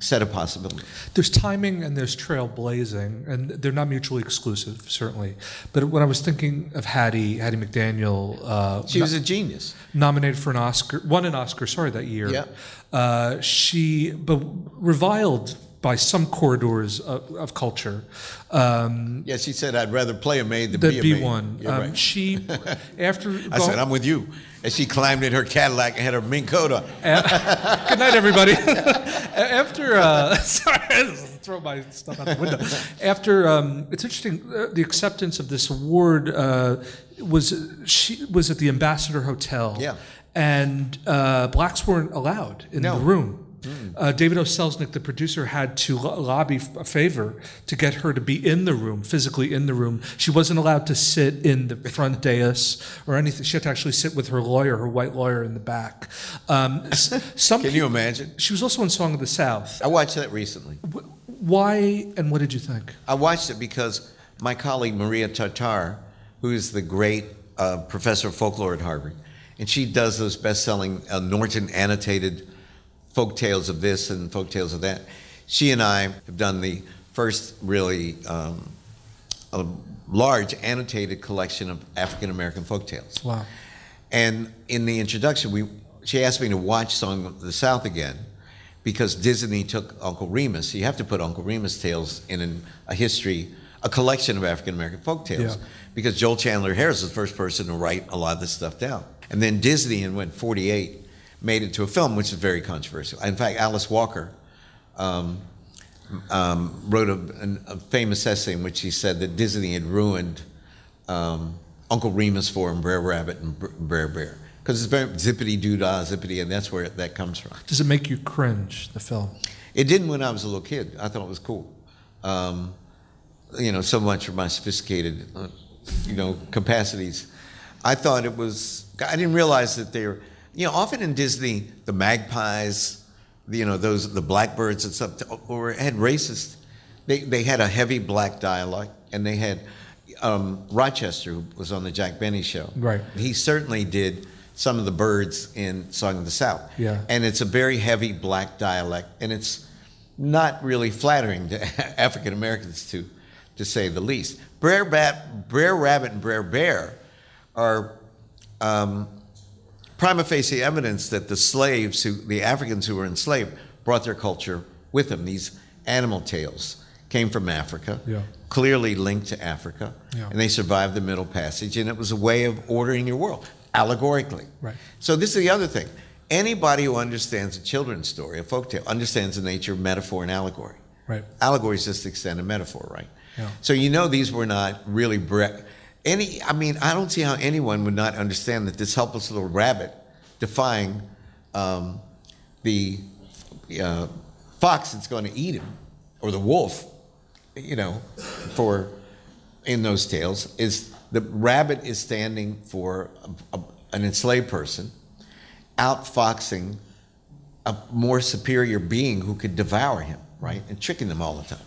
set of possibilities. There's timing and there's trailblazing, and they're not mutually exclusive, certainly. But when I was thinking of Hattie, Hattie McDaniel, uh, She was a genius. nominated for an Oscar, won an Oscar, sorry, that year. Yeah. Uh, she, but reviled by some corridors of, of culture. Um, Yeah, she said, I'd rather play a maid than be a maid. one. Um, right. She after I said, I'm with you. And she climbed in her Cadillac and had her mink coat on. Good night, everybody. After, uh, sorry, throw my stuff out the window. After, um, it's interesting, uh, the acceptance of this award uh, was she was at the Ambassador Hotel. Yeah. And uh, blacks weren't allowed in No. the room. Uh, David O. Selznick, the producer, had to lo- lobby a favor to get her to be in the room, physically in the room. She wasn't allowed to sit in the front dais or anything. She had to actually sit with her lawyer, her white lawyer, in the back. Um, some Can you imagine? she was also in Song of the South. I watched that recently. Why and what did you think? I watched it because my colleague Maria Tatar, who is the great uh, professor of folklore at Harvard, and she does those best-selling uh, Norton annotated folk tales of this and folk tales of that. She and I have done the first really um, a large annotated collection of African American folk tales. Wow. And in the introduction, we she asked me to watch Song of the South again because Disney took Uncle Remus. You have to put Uncle Remus tales in an, a history, a collection of African American folk tales, Yeah. because Joel Chandler Harris is the first person to write a lot of this stuff down. And then Disney, in when 48, made it to a film, which is very controversial. In fact, Alice Walker um, um, wrote a, an- a famous essay in which he said that Disney had ruined um, Uncle Remus for him, Brer Rabbit and Brer Bear. Because it's very zippity doo dah, zippity, and that's where that comes from. Does it make you cringe, the film? It didn't when I was a little kid. I thought it was cool. Um, you know, so much for my sophisticated, uh, you know, capacities. I thought it was. I didn't realize that they were. You know, often in Disney, the magpies, you know, those the blackbirds and stuff, or had racist. They they had a heavy black dialect, and they had um, Rochester, who was on the Jack Benny show. Right. He certainly did some of the birds in Song of the South. Yeah. And it's a very heavy black dialect, and it's not really flattering to African Americans to, to say the least. Brer, Bat, Brer Rabbit and Brer Bear are um, prima facie evidence that the slaves, who, the Africans who were enslaved, brought their culture with them. These animal tales came from Africa, Yeah. clearly linked to Africa, Yeah. and they survived the Middle Passage, and it was a way of ordering your world, allegorically. Right. So this is the other thing. Anybody who understands a children's story, a folk tale, understands the nature of metaphor and allegory. Right. Allegory is just the extended metaphor, right? Yeah. So you know these were not really bre- any. I mean, I don't see how anyone would not understand that this helpless little rabbit defying um, the uh, fox that's going to eat him, or the wolf, you know, for in those tales is the rabbit is standing for a, a, an enslaved person, outfoxing a more superior being who could devour him, right, and tricking them all the time.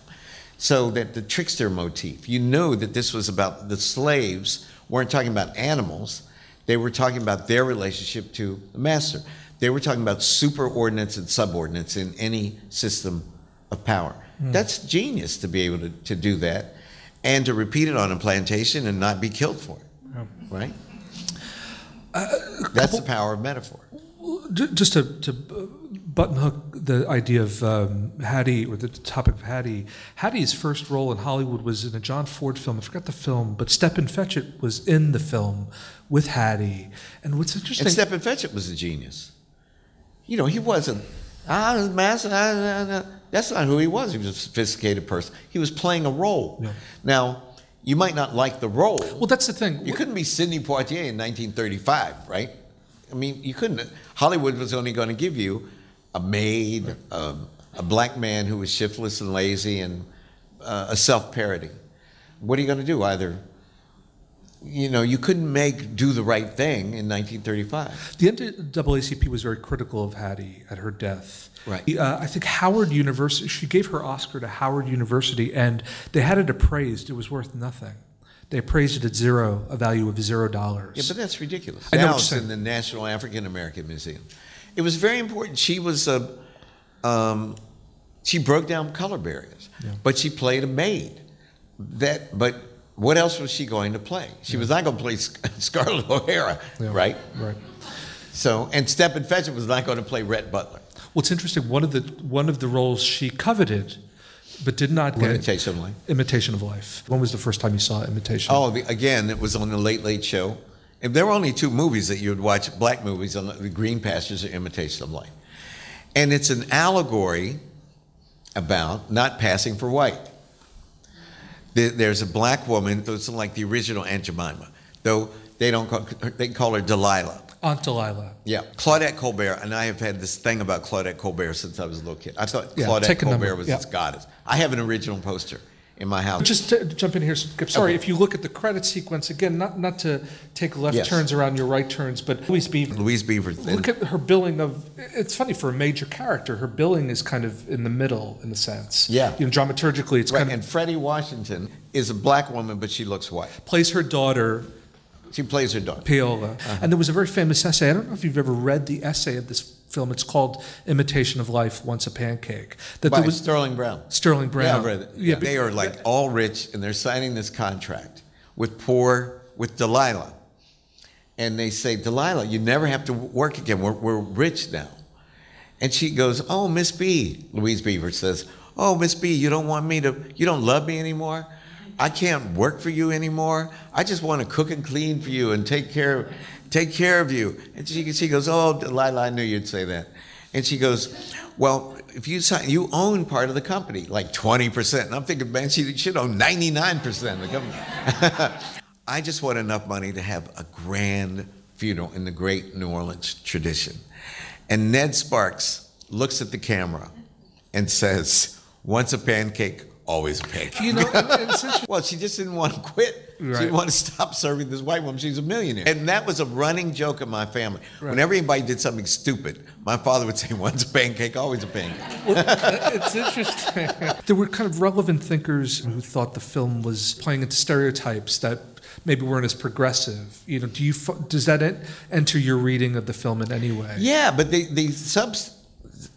So that the trickster motif, you know that this was about the slaves weren't talking about animals, they were talking about their relationship to the master. They were talking about superordinates and subordinates in any system of power. Hmm. That's genius to be able to, to do that and to repeat it on a plantation and not be killed for it, right? Uh, That's the power of metaphor. Just to, to uh, button hook the idea of um, Hattie, or the topic of Hattie, Hattie's first role in Hollywood was in a John Ford film. I forgot the film, but Stepin Fetchit was in the film with Hattie. And what's interesting, And Stepin Fetchit was a genius. You know, he wasn't, ah, ah, ah, ah." that's not who he was. He was a sophisticated person. He was playing a role. Yeah. Now, you might not like the role. well, that's the thing. You couldn't be Sidney Poitier in 1935, right? I mean, you couldn't. Hollywood was only going to give you a maid, um, a black man who was shiftless and lazy, and uh, a self parody. What are you going to do? Either, you know, you couldn't make do the right thing in 1935. The NAACP was very critical of Hattie at her death. Right. Uh, I think Howard University, she gave her Oscar to Howard University, and they had it appraised. It was worth nothing. They appraised it at zero, a value of zero dollars. Yeah, but that's ridiculous. I know now it's in the National African American Museum. It was very important. She was a, um, she broke down color barriers, but she played a maid. That, but what else was she going to play? She was not going to play Sc- Scarlett O'Hara, Yeah. right? Right. So, and Stepin Fetchit was not going to play Rhett Butler. Well, it's interesting. One of the one of the roles she coveted, but did not get Imitation of Life. Imitation of Life. When was the first time you saw Imitation? Oh, again, it was on the Late Late Show. And there were only two movies that you would watch, black movies, on the, Green Pastures or Imitation of Life. And it's an allegory about not passing for white. There's a black woman, it's like the original Aunt Jemima, though they don't call, they call her Delilah. Aunt Delilah. Yeah, Claudette Colbert, and I have had this thing about Claudette Colbert since I was a little kid. I thought Yeah, Claudette Colbert was yeah. this goddess. I have an original poster in my house. Just to jump in here, Skip. Sorry, Okay. if you look at the credit sequence again, not not to take left Yes. turns around your right turns, but Louise Beaver. Louise Beaver. Look at her billing of. It's funny for a major character. Her billing is kind of in the middle, in a sense. Yeah. You know, dramaturgically, it's Right, kind and Fredi Washington is a black woman, but she looks white. plays her daughter She plays her daughter. Peola. Uh-huh. And there was a very famous essay. I don't know if you've ever read the essay of this film. It's called "Imitation of Life: Once a Pancake." That By there was Sterling Brown. Sterling Brown. Yeah. Yeah, they are like all rich, and they're signing this contract with poor, with Delilah. And they say, Delilah, you never have to work again. We're, we're rich now. And she goes, Oh, Miss B. Louise Beaver says, Oh, Miss B, you don't want me to, you don't love me anymore? I can't work for you anymore. I just want to cook and clean for you and take care, take care of you. And she, she goes, Oh, Delilah, I knew you'd say that. And she goes, Well, if you sign, you own part of the company, like 20%. And I'm thinking, man, she should own 99% of the company. I just want enough money to have a grand funeral in the great New Orleans tradition. And Ned Sparks looks at the camera and says, Once a pancake, always a pancake. You know, well, she just didn't want to quit. She Right. didn't want to stop serving this white woman. She's a millionaire. And that was a running joke in my family. Whenever anybody did something stupid, my father would say, Once a pancake, always a pancake. it's interesting. there were kind of relevant thinkers who thought the film was playing into stereotypes that maybe weren't as progressive. You know, do you does that enter your reading of the film in any way? Yeah, but the, the sub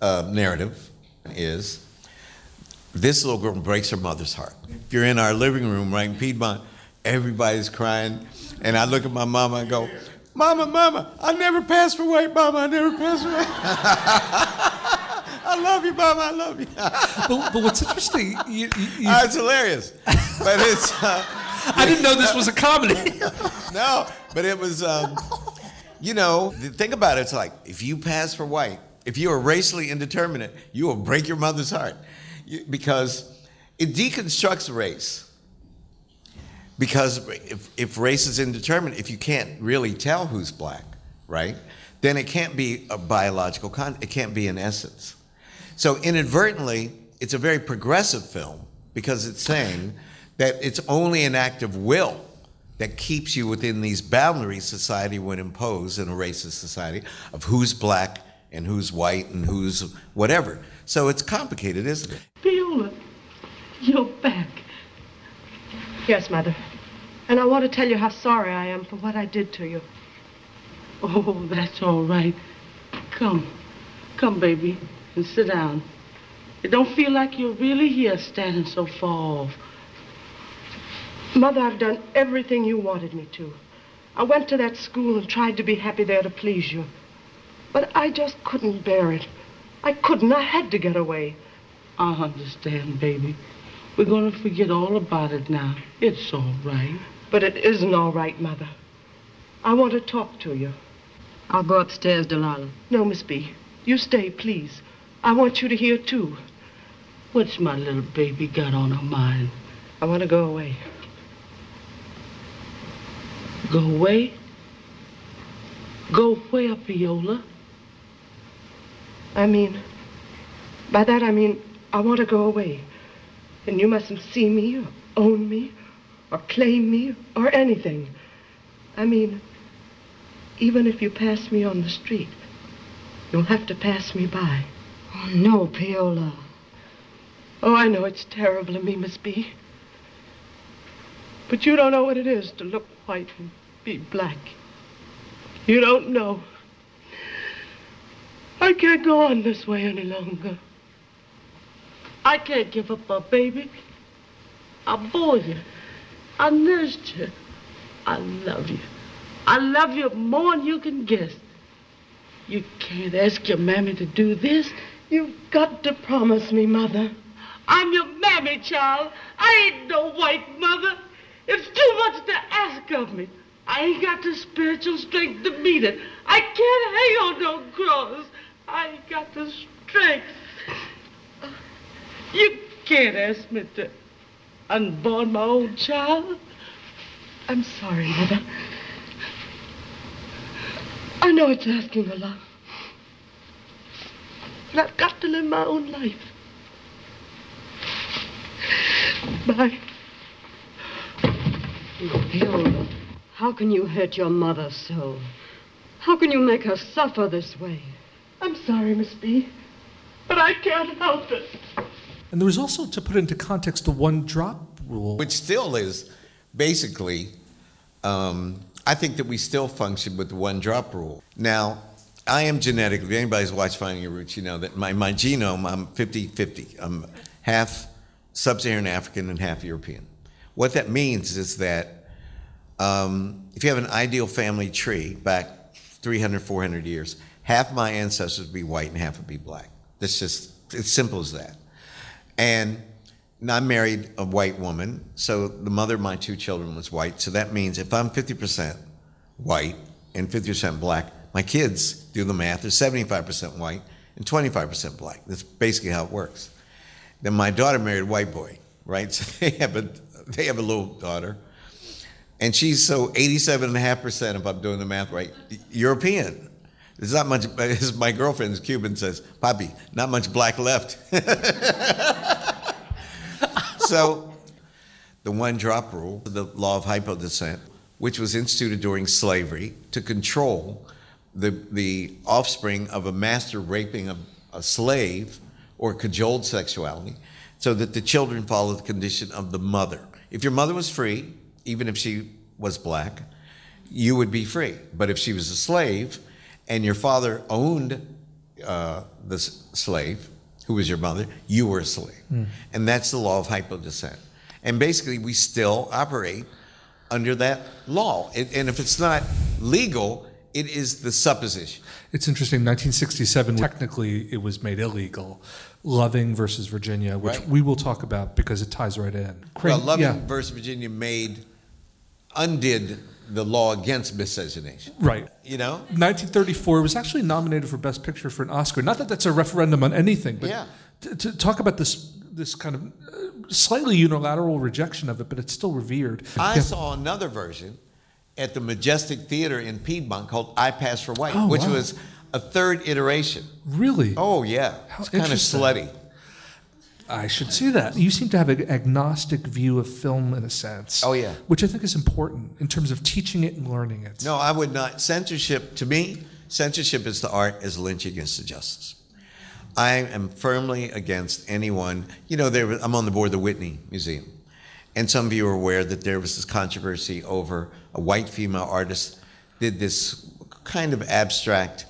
uh, narrative is this little girl breaks her mother's heart. If you're in our living room, right, in Piedmont, everybody's crying. And I look at my mama and go, Mama, Mama, I never passed for white, Mama, I never passed for white. I love you, Mama, I love you. But, but what's interesting, you, you, you- Ah, it's hilarious. But it's, uh, I didn't know this was a comedy. no, but it was, um, you know, think about it. It's like if you pass for white, if you are racially indeterminate, you will break your mother's heart You- because it deconstructs race. Because if, if race is indeterminate, if you can't really tell who's black, right, then it can't be a biological con, it can't be an essence. So inadvertently, it's a very progressive film because it's saying that it's only an act of will that keeps you within these boundaries society would impose in a racist society of who's black and who's white and who's whatever. So it's complicated, isn't it? Viola, you're back. Yes, Mother. And I want to tell you how sorry I am for what I did to you. Oh, that's all right. Come. Come, baby, and sit down. It don't feel like you're really here standing so far off. Mother, I've done everything you wanted me to. I went to that school and tried to be happy there to please you. But I just couldn't bear it. I couldn't. I had to get away. I understand, baby. We're gonna forget all about it now. It's all right. But it isn't all right, Mother. I want to talk to you. I'll go upstairs, Delilah. No, Miss B. You stay, please. I want you to hear, too. What's my little baby got on her mind? I want to go away. Go away? Go where, Viola? I mean, by that I mean, I want to go away. And you mustn't see me or own me or claim me or anything. I mean, even if you pass me on the street, you'll have to pass me by. Oh, no, Peola. Oh, I know it's terrible of me, Miss B. But you don't know what it is to look white and be black. You don't know. I can't go on this way any longer. I can't give up my baby. I bore you. I nursed you. I love you. I love you more than you can guess. You can't ask your mammy to do this. You've got to promise me, Mother. I'm your mammy, child. I ain't no white mother. It's too much to ask of me. I ain't got the spiritual strength to meet it. I can't hang on no cross. I ain't got the strength. You can't ask me to unborn my own child. I'm sorry, Mother. I know it's asking a lot. But I've got to live my own life. Bye. Viola, how can you hurt your mother so? How can you make her suffer this way? I'm sorry, Miss B, but I can't help it. And there was also, to put into context, the one drop rule. Which still is basically, um, I think that we still function with the one drop rule. Now, I am genetically, if anybody's watched Finding Your Roots, you know that my, my genome, I'm 50 50. I'm half sub Saharan African and half European. What that means is that um, if you have an ideal family tree back 300, 400 years, half my ancestors would be white and half would be black. That's just, it's simple as that. And I married a white woman, so the mother of my two children was white. So that means if I'm 50% white and 50% black, my kids do the math, they're 75% white and 25% black. That's basically how it works. Then my daughter married a white boy, right? So they have a, they have a little daughter. And she's so 87.5%, if I'm doing the math right, European. There's not much, my girlfriend's Cuban says, Poppy, not much black left. so, the one drop rule, the law of hypodescent, which was instituted during slavery to control the, the offspring of a master raping a, a slave or cajoled sexuality, so that the children follow the condition of the mother. If your mother was free, even if she was black, you would be free. But if she was a slave and your father owned uh, the s- slave, who was your mother, you were a slave. Mm. And that's the law of hypodescent. And basically, we still operate under that law. It, and if it's not legal, it is the supposition. It's interesting. 1967, technically, it was made illegal. Loving versus Virginia, which Right. we will talk about because it ties right in. Well, Crane- Loving yeah, versus Virginia made, undid the law against miscegenation. right. You know? 1934 was actually nominated for Best Picture for an Oscar. Not that that's a referendum on anything, but Yeah. to, to talk about this this kind of uh, slightly unilateral rejection of it, but it's still revered. I Yeah. saw another version at the Majestic Theater in Piedmont called I Pass for White, Oh, which wow. was a third iteration. Really? Oh, yeah. How it's kind of slutty. I should see that. You seem to have an agnostic view of film in a sense. Oh, yeah. Which I think is important in terms of teaching it and learning it. No, I would not. Censorship, to me, censorship is the art as lynching against the justice. I am firmly against anyone. You know, there, I'm on the board of the Whitney Museum. And some of you are aware that there was this controversy over a white female artist did this kind of abstract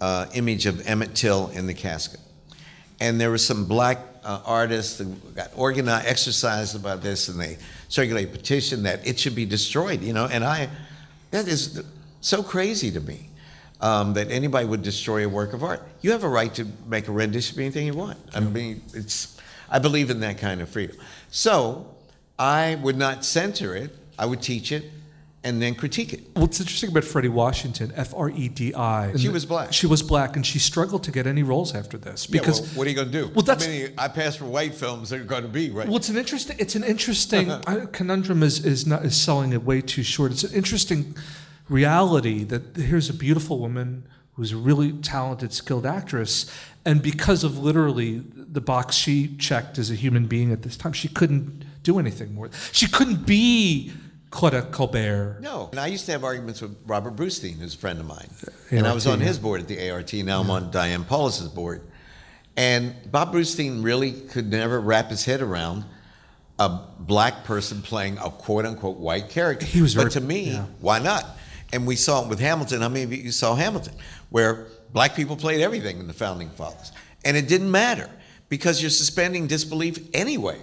uh, image of Emmett Till in the casket. And there was some black uh, artists got organized, exercised about this, and they circulated a petition that it should be destroyed. You know, and I, that is so crazy to me um, that anybody would destroy a work of art. You have a right to make a rendition of anything you want. I mean, it's. I believe in that kind of freedom. So I would not censor it. I would teach it, and then critique it. What's interesting about Fredi Washington, F R E D I. She was black. She was black, and she struggled to get any roles after this Yeah, because. well, what are you going to do? Well, that's- How many I pass for white films are going to be right. Well, it's an interesting. It's an interesting conundrum. Is is not is selling it way too short. It's an interesting reality that here's a beautiful woman who's a really talented, skilled actress, and because of literally the box she checked as a human being at this time, she couldn't do anything more. She couldn't be Claudette Colbert. No, and I used to have arguments with Robert Brustein, who's a friend of mine, and I was on yeah. his board at the ART. Now I'm on Diane Paulus's board, and Bob Brustein really could never wrap his head around a black person playing a quote unquote white character. He was but very- to me, yeah. why not? And we saw it with Hamilton. How many of you saw Hamilton, where black people played everything in the founding fathers, and it didn't matter because you're suspending disbelief anyway,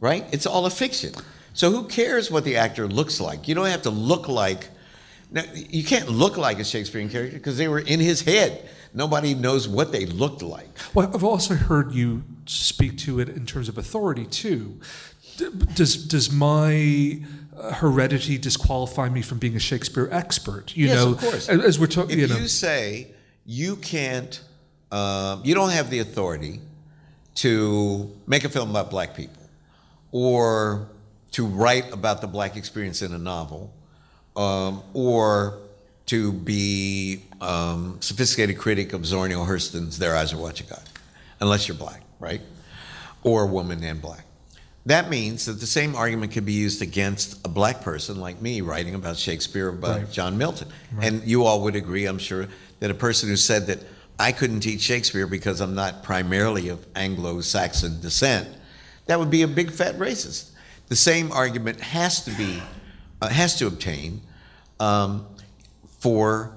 right? It's all a fiction. So who cares what the actor looks like? You don't have to look like Now, you can't look like a Shakespearean character because they were in his head. Nobody knows what they looked like. Well, I've also heard you speak to it in terms of authority too. D- Does does my uh, heredity disqualify me from being a Shakespeare expert? You yes, know, of course. as we're talking, if you you, say you can't, um, you don't have the authority to make a film about black people, or to write about the black experience in a novel, um, or to be um, sophisticated critic of Zora Neale Hurston's Their Eyes Are Watching God, unless you're black, right? Or a woman and black. That means that the same argument can be used against a black person like me writing about Shakespeare, about Right. John Milton. And you all would agree, I'm sure, that a person who said that I couldn't teach Shakespeare because I'm not primarily of Anglo Saxon descent, that would be a big fat racist. The same argument has to be, uh, has to obtain um, for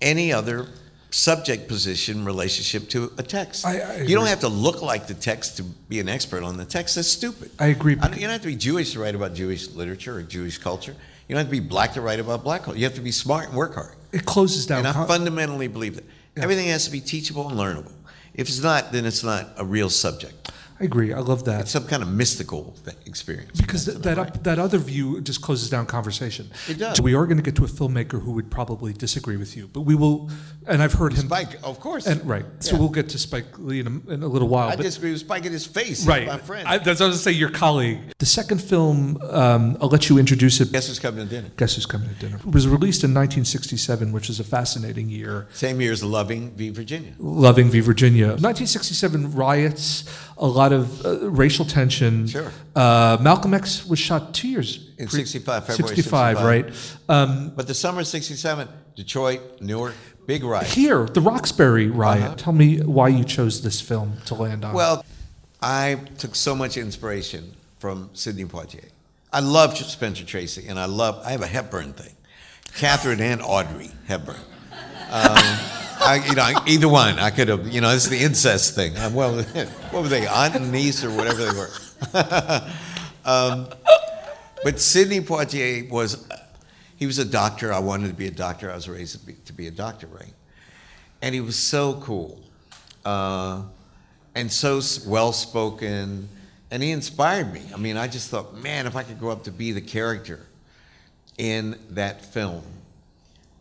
any other subject position relationship to a text. I- I you don't have to look like the text to be an expert on the text. That's stupid. I agree. I you don't have to be Jewish to write about Jewish literature or Jewish culture. You don't have to be black to write about black culture. You have to be smart and work hard. it closes down. And I fundamentally believe that. Everything has to be teachable and learnable. If it's not, then it's not a real subject. I agree. I love that. It's some kind of mystical th- experience. because th- that up, that other view just closes down conversation. It does. So we are going to get to a filmmaker who would probably disagree with you, but we will. And I've heard him. Spike, of course. And right, so Yeah. we'll get to Spike Lee in a, in a little while. I but- disagree with Spike in his face. Right, my friend. I, that's what I was going to say. Your colleague. The second film, um, I'll let you introduce it. Guess who's coming to dinner? Guess who's coming to dinner? It was released in 1967, which is a fascinating year. Same year as Loving v. Virginia. Loving v. Virginia. 1967 riots, a lot of uh, racial tension. Sure. Uh, Malcolm X was shot two years In pre- 65, February 65, right? Um, But the summer of 67, Detroit, Newark, big riot. here, the Roxbury riot. Uh-huh. Tell me why you chose this film to land on. Well, I took so much inspiration from Sidney Poitier. I love Spencer Tracy, and I love, I have a Hepburn thing. Katharine and Audrey Hepburn. Um, I, you know, either one. I could have, you know, this is the incest thing. I'm well, what were they, aunt and niece or whatever they were. um, but Sidney Poitier was, he was a doctor. I wanted to be a doctor. I was raised to be, to be a doctor, right? And he was so cool. Uh, and so well spoken, and he inspired me. I mean, I just thought, man, if I could grow up to be the character in that film,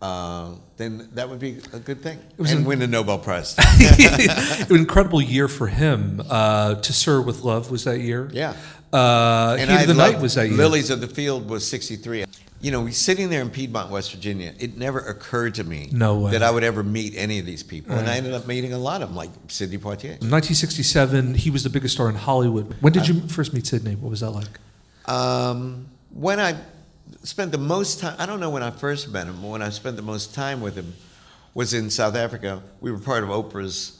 uh, then that would be a good thing. It was and an- win the Nobel Prize. An incredible year for him. Uh, to Sir with Love was that year. Yeah. Uh, and Heat I of the Night was that year. Lilies of the Field was 63. You know, sitting there in Piedmont, West Virginia, it never occurred to me No that I would ever meet any of these people. And I ended up meeting a lot of them, like Sidney Poitier. In 1967, he was the biggest star in Hollywood. When did you first meet Sidney? What was that like? Um, when I spent the most time, I don't know when I first met him, but when I spent the most time with him was in South Africa. We were part of Oprah's,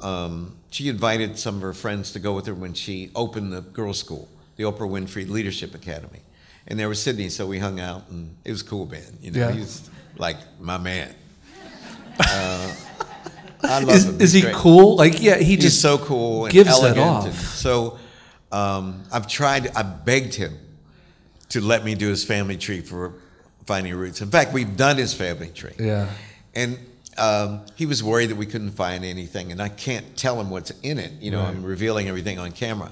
um, she invited some of her friends to go with her when she opened the girls' school, the Oprah Winfrey Leadership Academy. And there was Sidney, so we hung out, and it was cool, man. You know, Yeah. he was like my man. Uh, I love Is, him. is He's he great. cool? Like, yeah, he He's just so cool and gives elegant. off. And so um, I've tried, I begged him to let me do his family tree for Finding Roots. In fact, we've done his family tree. Yeah. And um, he was worried that we couldn't find anything, and I can't tell him what's in it. You know, Right. I'm revealing everything on camera.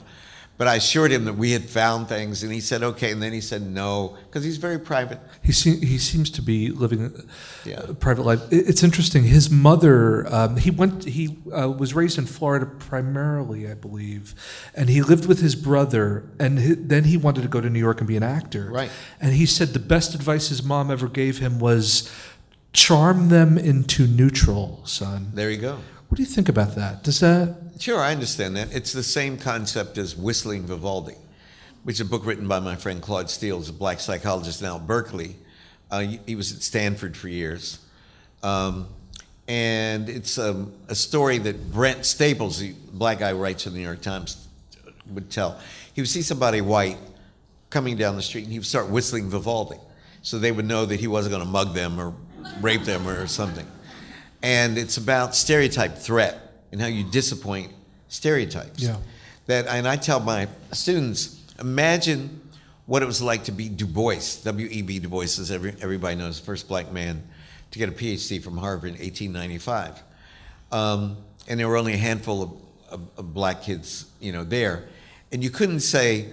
But I assured him that we had found things, and he said okay, and then he said no because he's very private. He, se- he seems to be living a- Yeah. private life. It's interesting. His mother, um, he went. He uh, was raised in Florida primarily, I believe, and he lived with his brother. And hi then he wanted to go to New York and be an actor. Right. And he said the best advice his mom ever gave him was, "Charm them into neutral, son." There you go. What do you think about that? Does that? Sure, I understand that. It's the same concept as Whistling Vivaldi, which is a book written by my friend Claude Steele, who's a black psychologist now at Berkeley. Uh, he- was at Stanford for years. Um, and it's um, a story that Brent Staples, the black guy who writes for the New York Times, would tell. He would see somebody white coming down the street and he would start whistling Vivaldi. So they would know that he wasn't going to mug them or rape them or something. And it's about stereotype threat and how you disappoint stereotypes. Yeah. That, and I tell my students, imagine what it was like to be Du Bois, W.E.B. Du Bois, as every, everybody knows, first black man to get a PhD from Harvard in 1895. Um, and there were only a handful of, of, of, black kids, you know, there. And you couldn't say,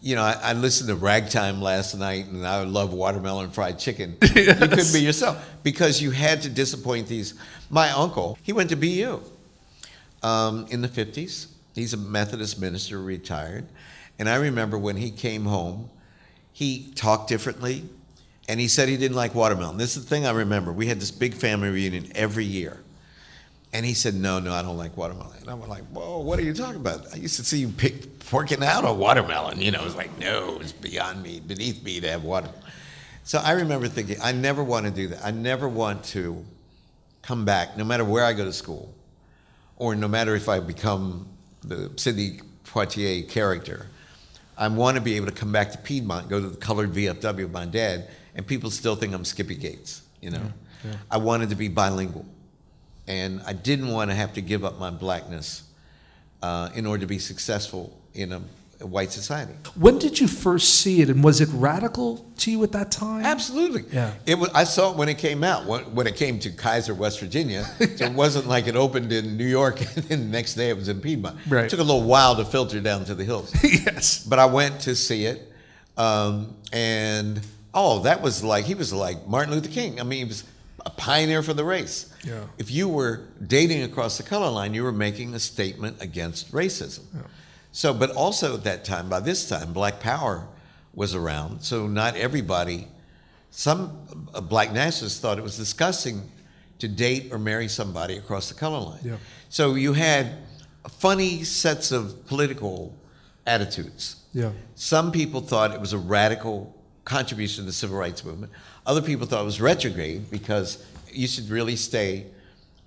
you know, I, I, listened to Ragtime last night and I love watermelon fried chicken. yes. You couldn't be yourself because you had to disappoint these. My uncle, he went to BU um, in the 50s. He's a Methodist minister, retired. And I remember when he came home, he talked differently and he said he didn't like watermelon. This is the thing I remember. We had this big family reunion every year. And he said, No, no, I don't like watermelon. And I'm like, Whoa, what are you talking about? I used to see you pick, forking out a watermelon. You know, it was like, No, it's beyond me, beneath me to have watermelon. So I remember thinking, I never want to do that. I never want to come back, no matter where I go to school, or no matter if I become the Sidney Poitier character. I want to be able to come back to Piedmont, go to the colored VFW with my dad, and people still think I'm Skippy Gates. You know, yeah, yeah. I wanted to be bilingual and I didn't want to have to give up my blackness uh, in order to be successful in a, white society. When did you first see it, and was it radical to you at that time? Absolutely. Yeah. It was. I saw it when it came out. When, when it came to Keyser, West Virginia, so it wasn't like it opened in New York and the next day it was in Piedmont. Right. It took a little while to filter down to the hills. yes. But I went to see it, um, and oh, that was like he was like Martin Luther King. I mean, he was a pioneer for the race. Yeah. If you were dating across the color line, you were making a statement against racism. Yeah. So, but also at that time, by this time, Black Power was around. So not everybody, some uh, black nationalists thought it was disgusting to date or marry somebody across the color line. Yeah. So you had funny sets of political attitudes. Yeah. Some people thought it was a radical contribution to the civil rights movement. Other people thought it was retrograde because you should really stay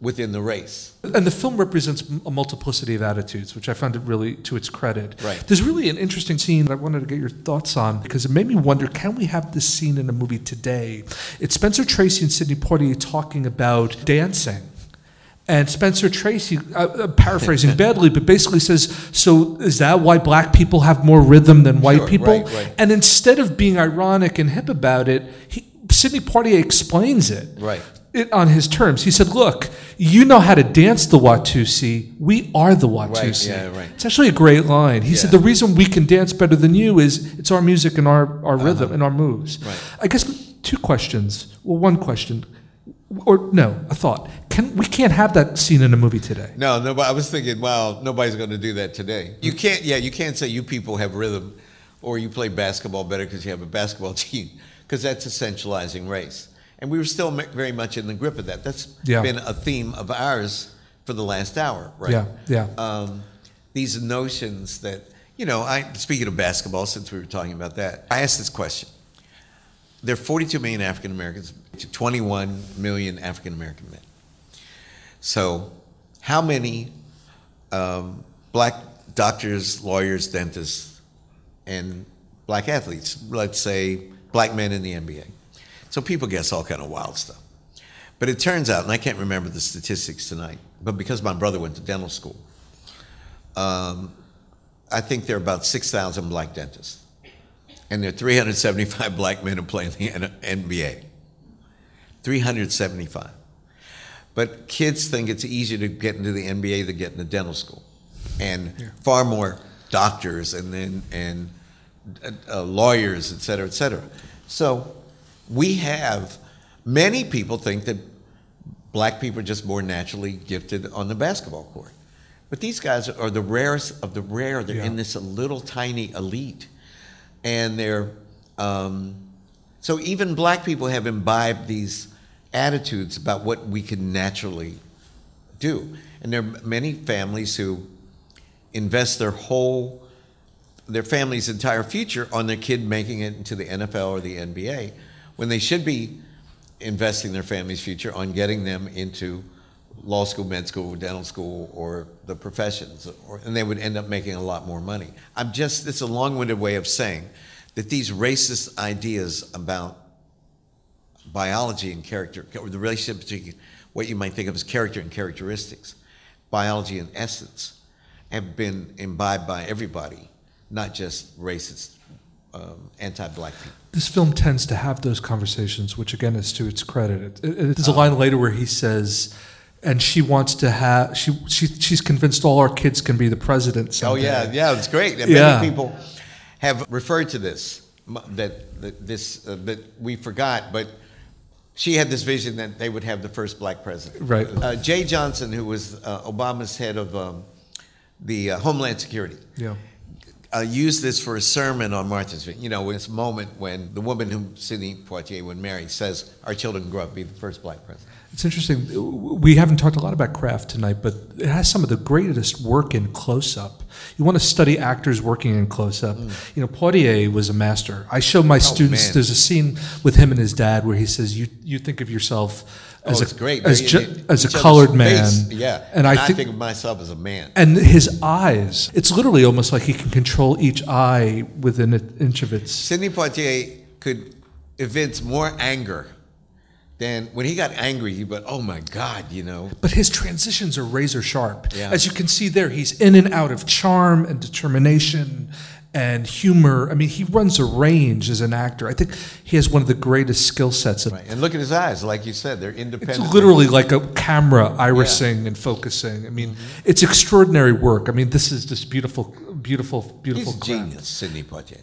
within the race. And the film represents a multiplicity of attitudes, which I found it really to its credit. Right. There's really an interesting scene that I wanted to get your thoughts on because it made me wonder can we have this scene in a movie today? It's Spencer Tracy and Sidney Poitier talking about dancing. And Spencer Tracy, uh, uh paraphrasing badly, but basically says, "So is that why black people have more rhythm than white sure, people?" Right, right. And instead of being ironic and hip about it, he, Sidney Poitier explains it. Right. It, on his terms. He said, "Look, you know how to dance the Watusi. We are the Watusi." Right, yeah, right. It's actually a great line. He Yeah. said, "The reason we can dance better than you is it's our music and our, our rhythm Uh-huh. and our moves." Right. I guess two questions. Well, one question, or no, a thought. Can we can't have that scene in a movie today? No, no, but I was thinking, well, nobody's going to do that today. You can't, yeah, you can't say you people have rhythm or you play basketball better because you have a basketball team because that's essentializing race. And we were still very much in the grip of that. That's Yeah. been a theme of ours for the last hour, right? Yeah, yeah. Um, these notions that, you know, I speaking of basketball, since we were talking about that, I asked this question. There are 42 million African Americans to 21 million African American men. So, how many um, black doctors, lawyers, dentists, and black athletes, let's say black men in the NBA? So people guess all kind of wild stuff. But it turns out, and I can't remember the statistics tonight, but because my brother went to dental school, um, I think there are about 6,000 black dentists. And there are 375 black men who play in the NBA. 375. But kids think it's easier to get into the NBA than get into dental school. And far more doctors and then and uh, uh, lawyers, et cetera, et cetera. So we have many people think that black people are just more naturally gifted on the basketball court. But these guys are the rarest of the rare. They're Yeah. in this little tiny elite. And they're, um, so even black people have imbibed these attitudes about what we can naturally do. And there are many families who invest their whole, their family's entire future on their kid making it into the NFL or the NBA when they should be investing their family's future on getting them into law school, med school, dental school, or the professions, or, and they would end up making a lot more money. I'm just, it's a long winded way of saying that these racist ideas about biology and character, or the relationship between what you might think of as character and characteristics, biology and essence, have been imbibed by everybody, not just racist um, anti-black people. This film tends to have those conversations, which again is to its credit. It, it, there's a line later where he says, "And she wants to have she she she's convinced all our kids can be the president." Oh yeah, yeah, it's great. And Yeah. Many people have referred to this that, that this uh, that we forgot, but she had this vision that they would have the first black president. Right. Uh, Jeh Johnson, who was uh, Obama's head of um, the uh, Homeland Security, Yeah. Uh, used this for a sermon on Vineyard. You know, this moment when the woman whom Sidney Poitier would marry says, "Our children grow up to be the first black president." It's interesting. We haven't talked a lot about craft tonight, but it has some of the greatest work in close up. You want to study actors working in close up. You know, Poitier was a master. I show my students. Mm. man. There's a scene with him and his dad where he says, "You you think of yourself as oh, it's a great. as, ju- as a colored man." face, Yeah, and I think, think of myself as a man. and his eyes. It's literally almost like he can control each eye within an inch of its. Sidney Poitier could evince more anger than when he got angry. He went, "Oh my God," you know. But his transitions are razor sharp. Yeah. As you can see there, he's in and out of charm and determination and humor. I mean, he runs a range as an actor. I think he has one of the greatest skill sets. Of, Right. And look at his eyes, like you said, they're independent. It's literally like a camera irising and focusing. I mean, mm-hmm. it's extraordinary work. I mean, this is just beautiful, beautiful, beautiful. He's craft. genius, Sidney Poitier.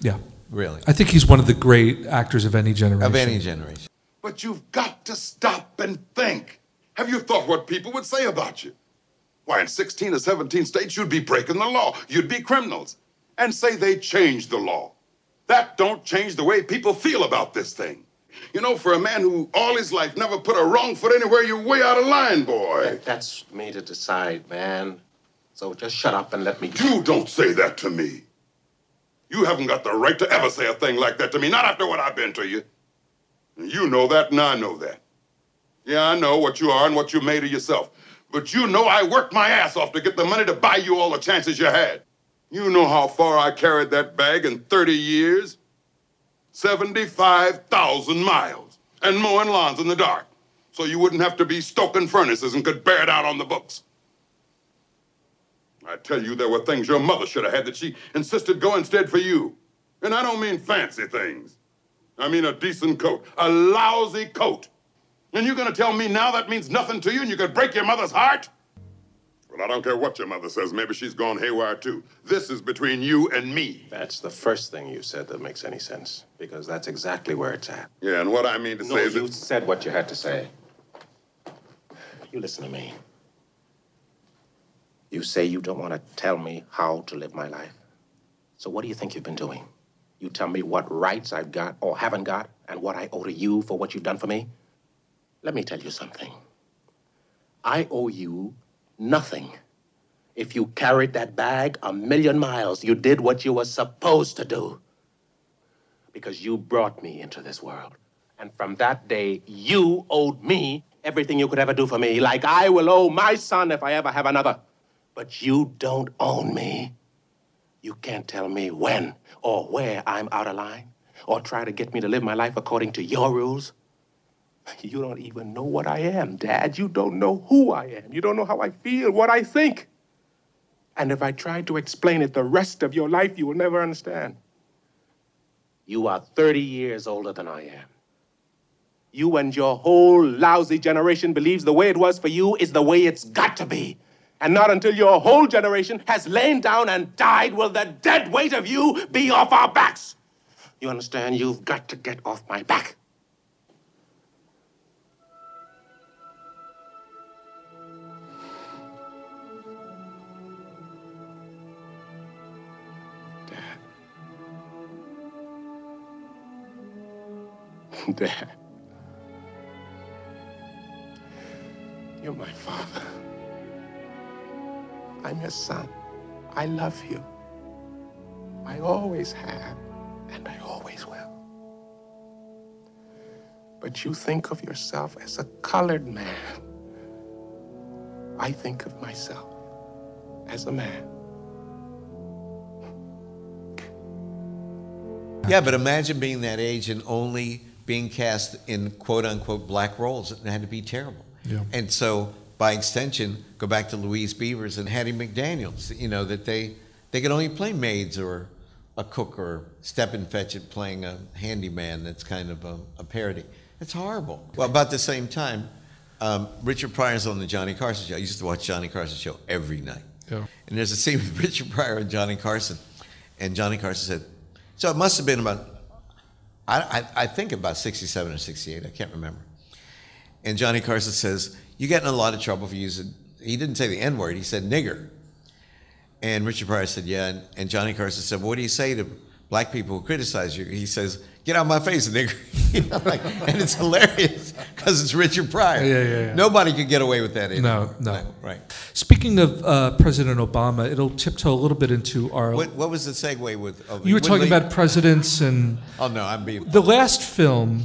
Yeah. Really. I think he's one of the great actors of any generation. Of any generation. But you've got to stop and think. Have you thought what people would say about you? Why, in 16 or 17 states, you'd be breaking the law. You'd be criminals. And say they changed the law. That don't change the way people feel about this thing. You know, for a man who all his life never put a wrong foot anywhere, you're way out of line, boy. That's me to decide, man. So just shut up and let me. You don't say that to me. You haven't got the right to ever say a thing like that to me, not after what I've been to you. And You know that, and I know that. Yeah, I know what you are and what you made of yourself. But you know I worked my ass off to get the money to buy you all the chances you had. You know how far I carried that bag in 30 years? 75,000 miles. And mowing lawns in the dark. So you wouldn't have to be stoking furnaces and could bear it out on the books. I tell you, there were things your mother should have had that she insisted go instead for you. And I don't mean fancy things. I mean a decent coat, a lousy coat. And you're gonna tell me now that means nothing to you and you could break your mother's heart? Well, I don't care what your mother says. Maybe she's gone haywire too. This is between you and me. That's the first thing you said that makes any sense, because that's exactly where it's at. Yeah, and what I mean to No, say is you that said what you had to say. You listen to me. You say you don't want to tell me how to live my life. So what do you think you've been doing? You tell me what rights I've got or haven't got, and what I owe to you for what you've done for me? Let me tell you something. I owe you nothing. If you carried that bag a million miles, you did what you were supposed to do. Because you brought me into this world. And from that day, you owed me everything you could ever do for me, like I will owe my son if I ever have another. But you don't own me. You can't tell me when or where I'm out of line, or try to get me to live my life according to your rules. You don't even know what I am, Dad. You don't know who I am. You don't know how I feel, what I think. And if I try to explain it the rest of your life, you will never understand. You are 30 years older than I am. You and your whole lousy generation believes the way it was for you is the way it's got to be. And not until your whole generation has lain down and died will the dead weight of you be off our backs. You understand? You've got to get off my back. Dad. You're my father. I'm your son. I love you. I always have, and I always will. But you think of yourself as a colored man. I think of myself as a man. Yeah, but imagine being that age and only being cast in quote unquote black roles. It had to be terrible. Yeah. And so, by extension, go back to Louise Beavers and Hattie McDaniels. You know that they they could only play maids or a cook or Stepin Fetchit playing a handyman that's kind of a, a parody. It's horrible. Well, about the same time, um, Richard Pryor's on the Johnny Carson show. I used to watch Johnny Carson show every night. Yeah. And there's a scene with Richard Pryor and Johnny Carson, and Johnny Carson said, "So it must have been about, I, I, I think about 67 or 68. I can't remember." And Johnny Carson says, "You get in a lot of trouble for using." He didn't say the N word. He said nigger. And Richard Pryor said, "Yeah." And, and Johnny Carson said, well, "What do you say to black people who criticize you?" He says, "Get out of my face, nigger." You know, like, and it's hilarious because it's Richard Pryor. Yeah, yeah, yeah. Nobody could get away with that. Anymore. No, no. right. Speaking of uh, President Obama, it'll tiptoe a little bit into our. What, what was the segue with? oh, you were talking about presidents and. Oh no, I'm being. The last film,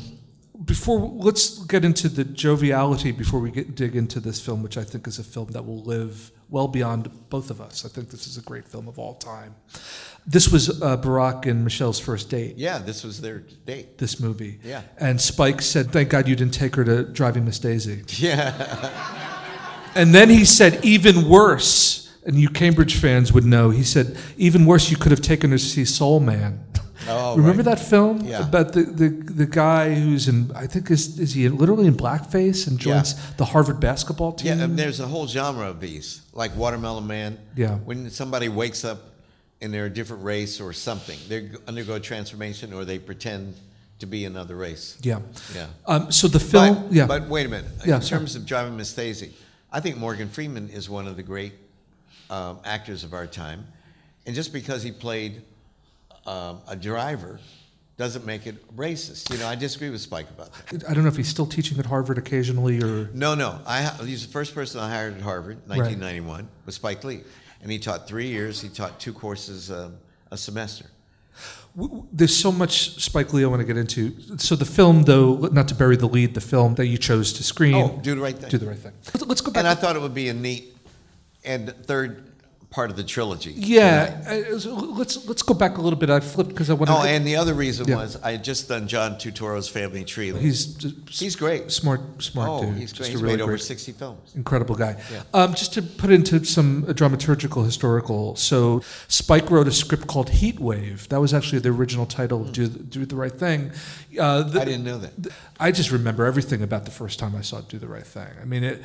before let's get into the joviality before we get dig into this film, which I think is a film that will live well beyond both of us. I think this is a great film of all time. This was uh, Barack and Michelle's first date. Yeah, this was their date. This movie. Yeah. And Spike said, "Thank God you didn't take her to Driving Miss Daisy." Yeah. And then he said, even worse, and you Cambridge fans would know, he said, even worse, you could have taken her to see Soul Man. Oh, Remember right. that film? Yeah. About the, the, the guy who's in, I think, is, is he literally in blackface and joins Yeah. the Harvard basketball team? Yeah, and there's a whole genre of these, like Watermelon Man. Yeah. When somebody wakes up and they're a different race or something, they undergo a transformation or they pretend to be another race. Yeah. Yeah. Um, so the film, But, yeah. but wait a minute. Yeah, in sorry. terms of driving Miss Daisy, I think Morgan Freeman is one of the great um, actors of our time, and just because he played um, a driver doesn't make it racist. You know, I disagree with Spike about that. I don't know if he's still teaching at Harvard occasionally or. No, no. I he's the first person I hired at Harvard, in 1991, was Spike Lee, and he taught three years. He taught two courses um, a semester. There's so much Spike Lee I want to get into. So the film, though, not to bury the lead, the film that you chose to screen. Oh, do the right thing. Do the right thing. Let's go back. And I thought it would be a neat and third part of the trilogy. Yeah, uh, so let's let's go back a little bit. I flipped because I wanted. Oh, to, and the other reason Yeah. was I had just done John Turturro's Family Tree. He's he's great, smart, smart oh, dude. he's Just great. a He's really made over sixty films. Incredible guy. Yeah. Um, just to put into some uh, dramaturgical historical. So Spike wrote a script called Heat Wave. That was actually the original title. of Do the, Do the Right Thing. Uh, the- I didn't know that. I just remember everything about the first time I saw Do the Right Thing. I mean, it.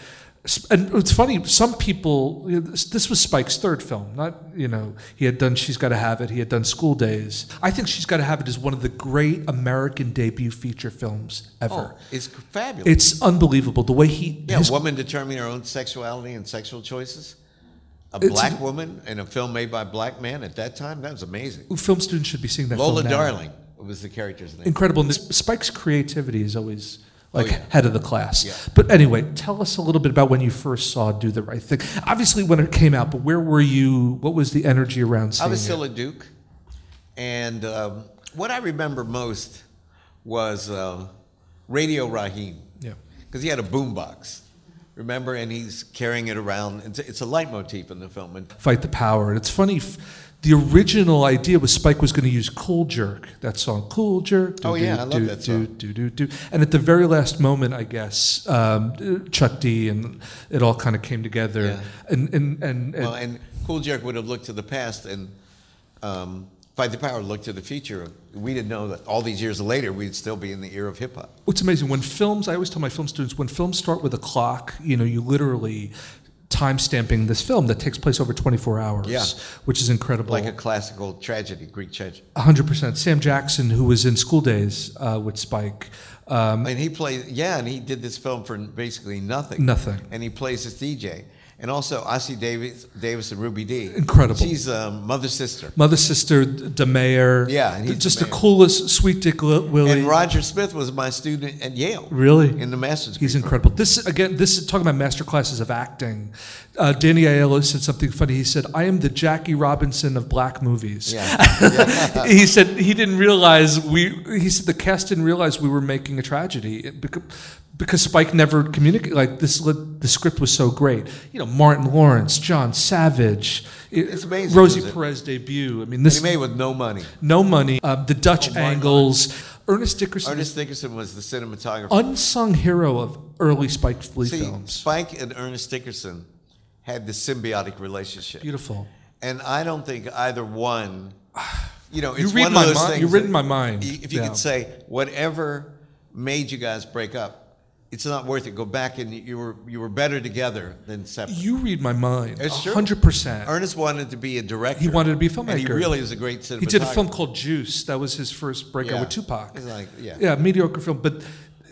And it's funny. Some people. This was Spike's third film. Not you know he had done She's Got to Have It. He had done School Daze. I think She's Got to Have It is one of the great American debut feature films ever. Oh, it's fabulous. It's unbelievable the way he. yeah, his- a woman determining her own sexuality and sexual choices. A black woman in a film made by a black man at that time. That was amazing. film students should be seeing that. Lola. Darling was the character's name. incredible. And this, Spike's creativity is always like Oh, yeah. head of the class. Yeah. But anyway, tell us a little bit about when you first saw Do the Right Thing. Obviously, when it came out, but where were you? What was the energy around I was it? still at Duke, and um, what I remember most was uh, Radio Raheem. Yeah. Because he had a boombox, remember? And he's carrying it around. It's a, it's a leitmotif in the film. And Fight the Power. And it's funny. f- The original idea was Spike was going to use Cool Jerk, that song, Cool Jerk. do, Oh, yeah, do, I love do, that do, song. Do, do, do. And at the very last moment, I guess, um, Chuck D and it all kind of came together. Yeah. And, and, and, and well, and Cool Jerk would have looked to the past, and um, Fight the Power looked to the future. We didn't know that all these years later we'd still be in the era of hip hop. What's amazing when films, I always tell my film students, when films start with a clock, you know, you literally time stamping this film that takes place over 24 hours, Yeah. which is incredible. Like a classical tragedy, Greek tragedy. 100%. Sam Jackson, who was in School Daze uh, with Spike, um, And he played, yeah, and he did this film for basically nothing. Nothing. And he plays this DJ. And also, Ossie Davis, Davis and Ruby Dee Incredible. She's a mother sister. Mother Sister, Da Mayor. Yeah, and he's just the the coolest, sweet Dick Willie. And Roger Smith was my student at Yale. Really? In the master's He's incredible. This again, this is talking about master classes of acting. Uh, Danny Aiello said something funny. He said, "I am the Jackie Robinson of black movies." Yeah. he said he didn't realize we. He said the cast didn't realize we were making a tragedy because, because Spike never communicated. Like this, the script was so great. You know, Martin Lawrence, John Savage, It's amazing, Rosie it? Perez debut. I mean, And this he made with no money. no money. Uh, the Dutch Oh, angles. Ernest Dickerson, Ernest Dickerson was the cinematographer. unsung hero of early Spike Lee See, films. Spike and Ernest Dickerson had this symbiotic relationship. Beautiful. And I don't think either one you know, You read one my of those mi- things. you read my mind. If you Yeah. could say whatever made you guys break up, it's not worth it. Go back and you were you were better together than separate. You read my mind. It's true. hundred percent. Ernest wanted to be a director. He wanted to be a filmmaker. And he really is a great cinematographer. He did a film called Juice. That was his first breakout Yeah. with Tupac. Like- yeah. yeah, mediocre film, but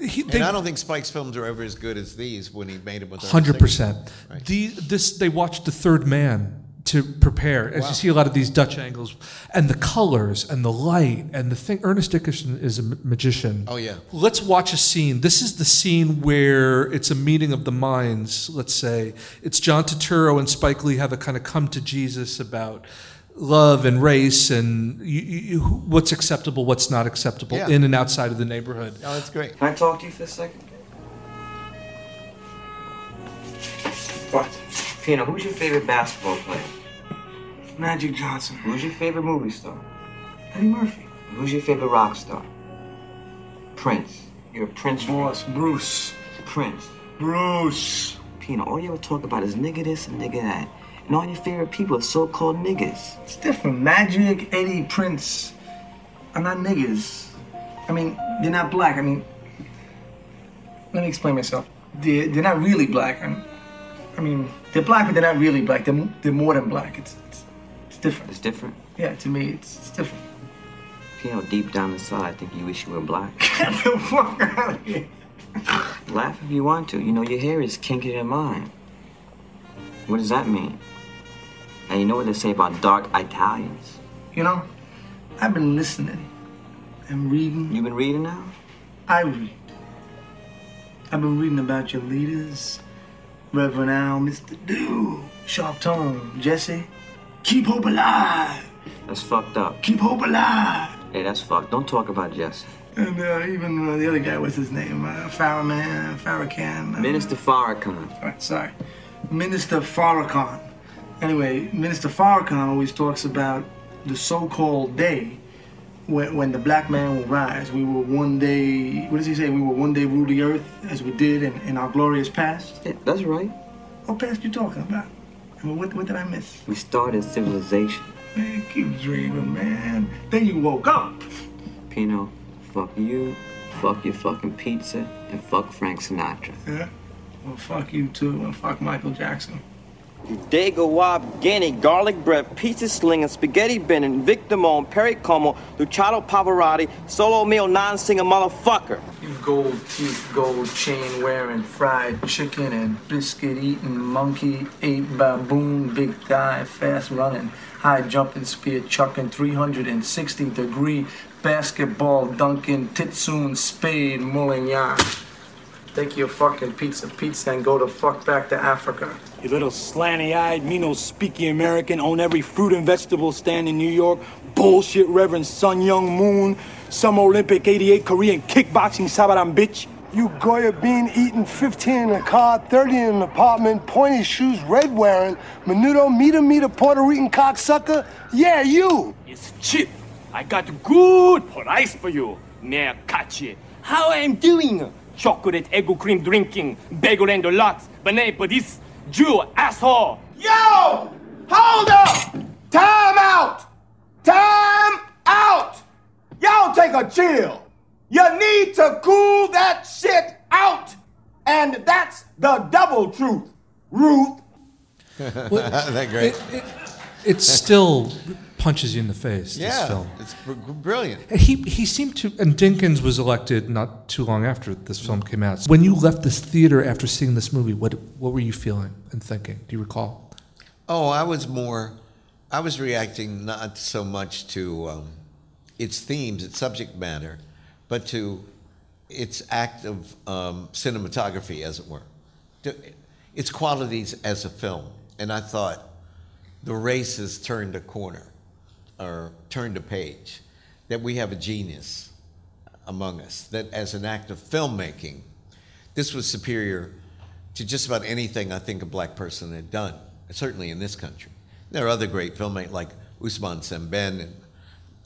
he, And I don't think Spike's films are ever as good as these when he made them with Hundred percent. Right. The this they watched The Third Man to prepare. As Wow. you see a lot of these Dutch angles, and the colors and the light and the thing. Ernest Dickerson is a magician. Oh, yeah. Let's watch a scene. This is the scene where it's a meeting of the minds. Let's say it's John Turturro and Spike Lee have a kind of come to Jesus about love and race and you, you, you- what's acceptable, what's not acceptable Yeah. in and outside of the neighborhood. Oh, that's great. Can I talk to you for a second? What? Pino, who's your favorite basketball player? Magic Johnson. Who's your favorite movie star? Eddie Murphy. Who's your favorite rock star? Prince. You're a Prince. Boss, Bruce. Prince. Bruce. Pino, all you ever talk about is nigga this and nigga that. And all your favorite people are so-called niggas. It's different. Magic, Eddie, Prince are not niggas. I mean, they're not black. I mean, let me explain myself. They're, they're not really black. I'm, I mean, they're black, but they're not really black. They're, they're more than black. It's, it's, it's different. It's different. Yeah, to me, it's, it's different. know, deep down inside, I think you wish you were black. Get the fuck out of here. Laugh if you want to. You know, your hair is kinkier than mine. What does that mean? And you know what they say about dark Italians? You know, I've been listening and reading. You've been reading now? I read. I've been reading about your leaders, Reverend Al, Mr. Do, Sharpton, Jesse. Keep hope alive. That's fucked up. Keep hope alive. Hey, that's fucked. Don't talk about Jesse. And uh, even uh, the other guy, what's his name? Uh, Farrakhan, Farrakhan. Uh, Minister Farrakhan. Right, sorry. Minister Farrakhan. Anyway, Minister Farrakhan always talks about the so-called day when, when the black man will rise. We will one day, what does he say? We will one day rule the earth as we did in, in our glorious past. Yeah, that's right. What past you talking about? I mean, what, what did I miss? We started civilization. Man, keep dreaming, man. Then you woke up. Pino, fuck you, fuck your fucking pizza, and fuck Frank Sinatra. Yeah? Well, fuck you too, and fuck Michael Jackson. Dago Wab, Guinea, garlic bread, pizza slinging, spaghetti bending, Vic Damone, Perry Como, Luciano Pavarotti, Sole Mio non-singer motherfucker. You gold teeth, gold chain wearing, fried chicken and biscuit eating, monkey, ape, baboon, big thigh, fast running, high jumping, spear chucking, 360 degree basketball dunking, titsoon, spade, mullignan. Take your fucking pizza pizza and go the fuck back to Africa. You little slanty-eyed, Mino speaky American, own every fruit and vegetable stand in New York. Bullshit Reverend Sun Myung Moon, Summer Olympic 88 Korean kickboxing Sabaran bitch. You Goya bean eating 15 in a car, 30 in an apartment, pointy shoes, red wearing, menudo, meter, meter, Puerto Rican cocksucker? Yeah, you! It's cheap. I got good price for you. Mayor Kachi. How I'm doing? Chocolate egg cream drinking, bagel and lots, B'nai B'rith Jew asshole. Yo! Hold up! Time out! Time out! Y'all take a chill. You need to cool that shit out. And that's the double truth, Ruth. that great? It, it, it still punches you in the face. yeah, This film. it's br- brilliant. He he seemed to, and Dinkins was elected not too long after this film came out. When you left this theater after seeing this movie, what what were you feeling and thinking? Do you recall? Oh, I was more, I was reacting not so much to um, its themes, its subject matter, but to its act of um, cinematography, as it were, to its qualities as a film. And I thought the race has turned a corner or turned a page, that we have a genius among us, that as an act of filmmaking, this was superior to just about anything I think a black person had done, certainly in this country. There are other great filmmakers like Ousmane Sembène in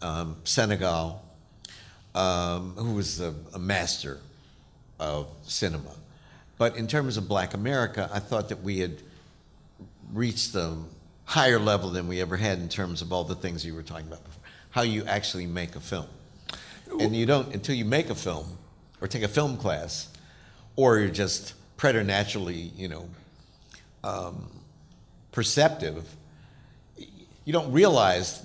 um, Senegal, um, who was a, a master of cinema. But in terms of black America, I thought that we had reached a higher level than we ever had in terms of all the things you were talking about before. how you actually make a film. And you don't until you make a film or take a film class, or you're just preternaturally, you know, um, perceptive. You don't realize